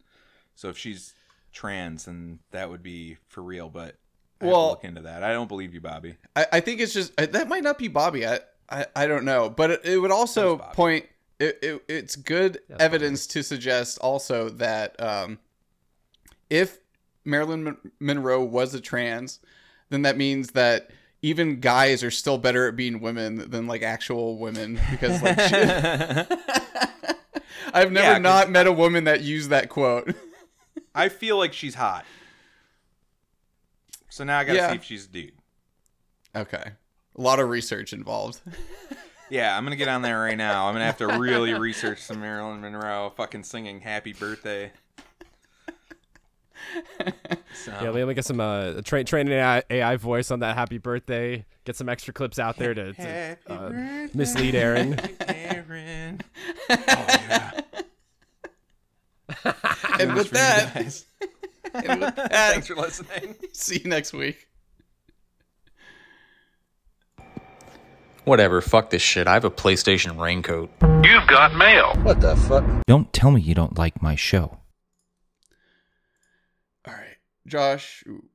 So if she's trans, and that would be for real. But I have Well- to look into that. I don't believe you, Bobby. I, I think it's just I- that might not be Bobby. I I, I don't know, but it, it would also point. It, it, it's good evidence to suggest also that um, if Marilyn Monroe was a trans, then that means that even guys are still better at being women than like actual women because like she- I've never Yeah, 'cause not met a woman that used that quote. I feel like she's hot. So now I gotta Yeah. see if she's a dude. Okay, a lot of research involved. Yeah, I'm gonna get on there right now. I'm gonna have to really research some Marilyn Monroe fucking singing "Happy Birthday." So, Yeah, let me get some uh, tra- train an AI, AI voice on that happy birthday. Get some extra clips out there to, to Happy uh, birthday, mislead Aaron. Aaron. Oh, yeah. and with that, and with that, Thanks for listening. see you next week. Whatever, fuck this shit. I have a PlayStation raincoat. You've got mail. What the fuck? Don't tell me you don't like my show. All right, Josh,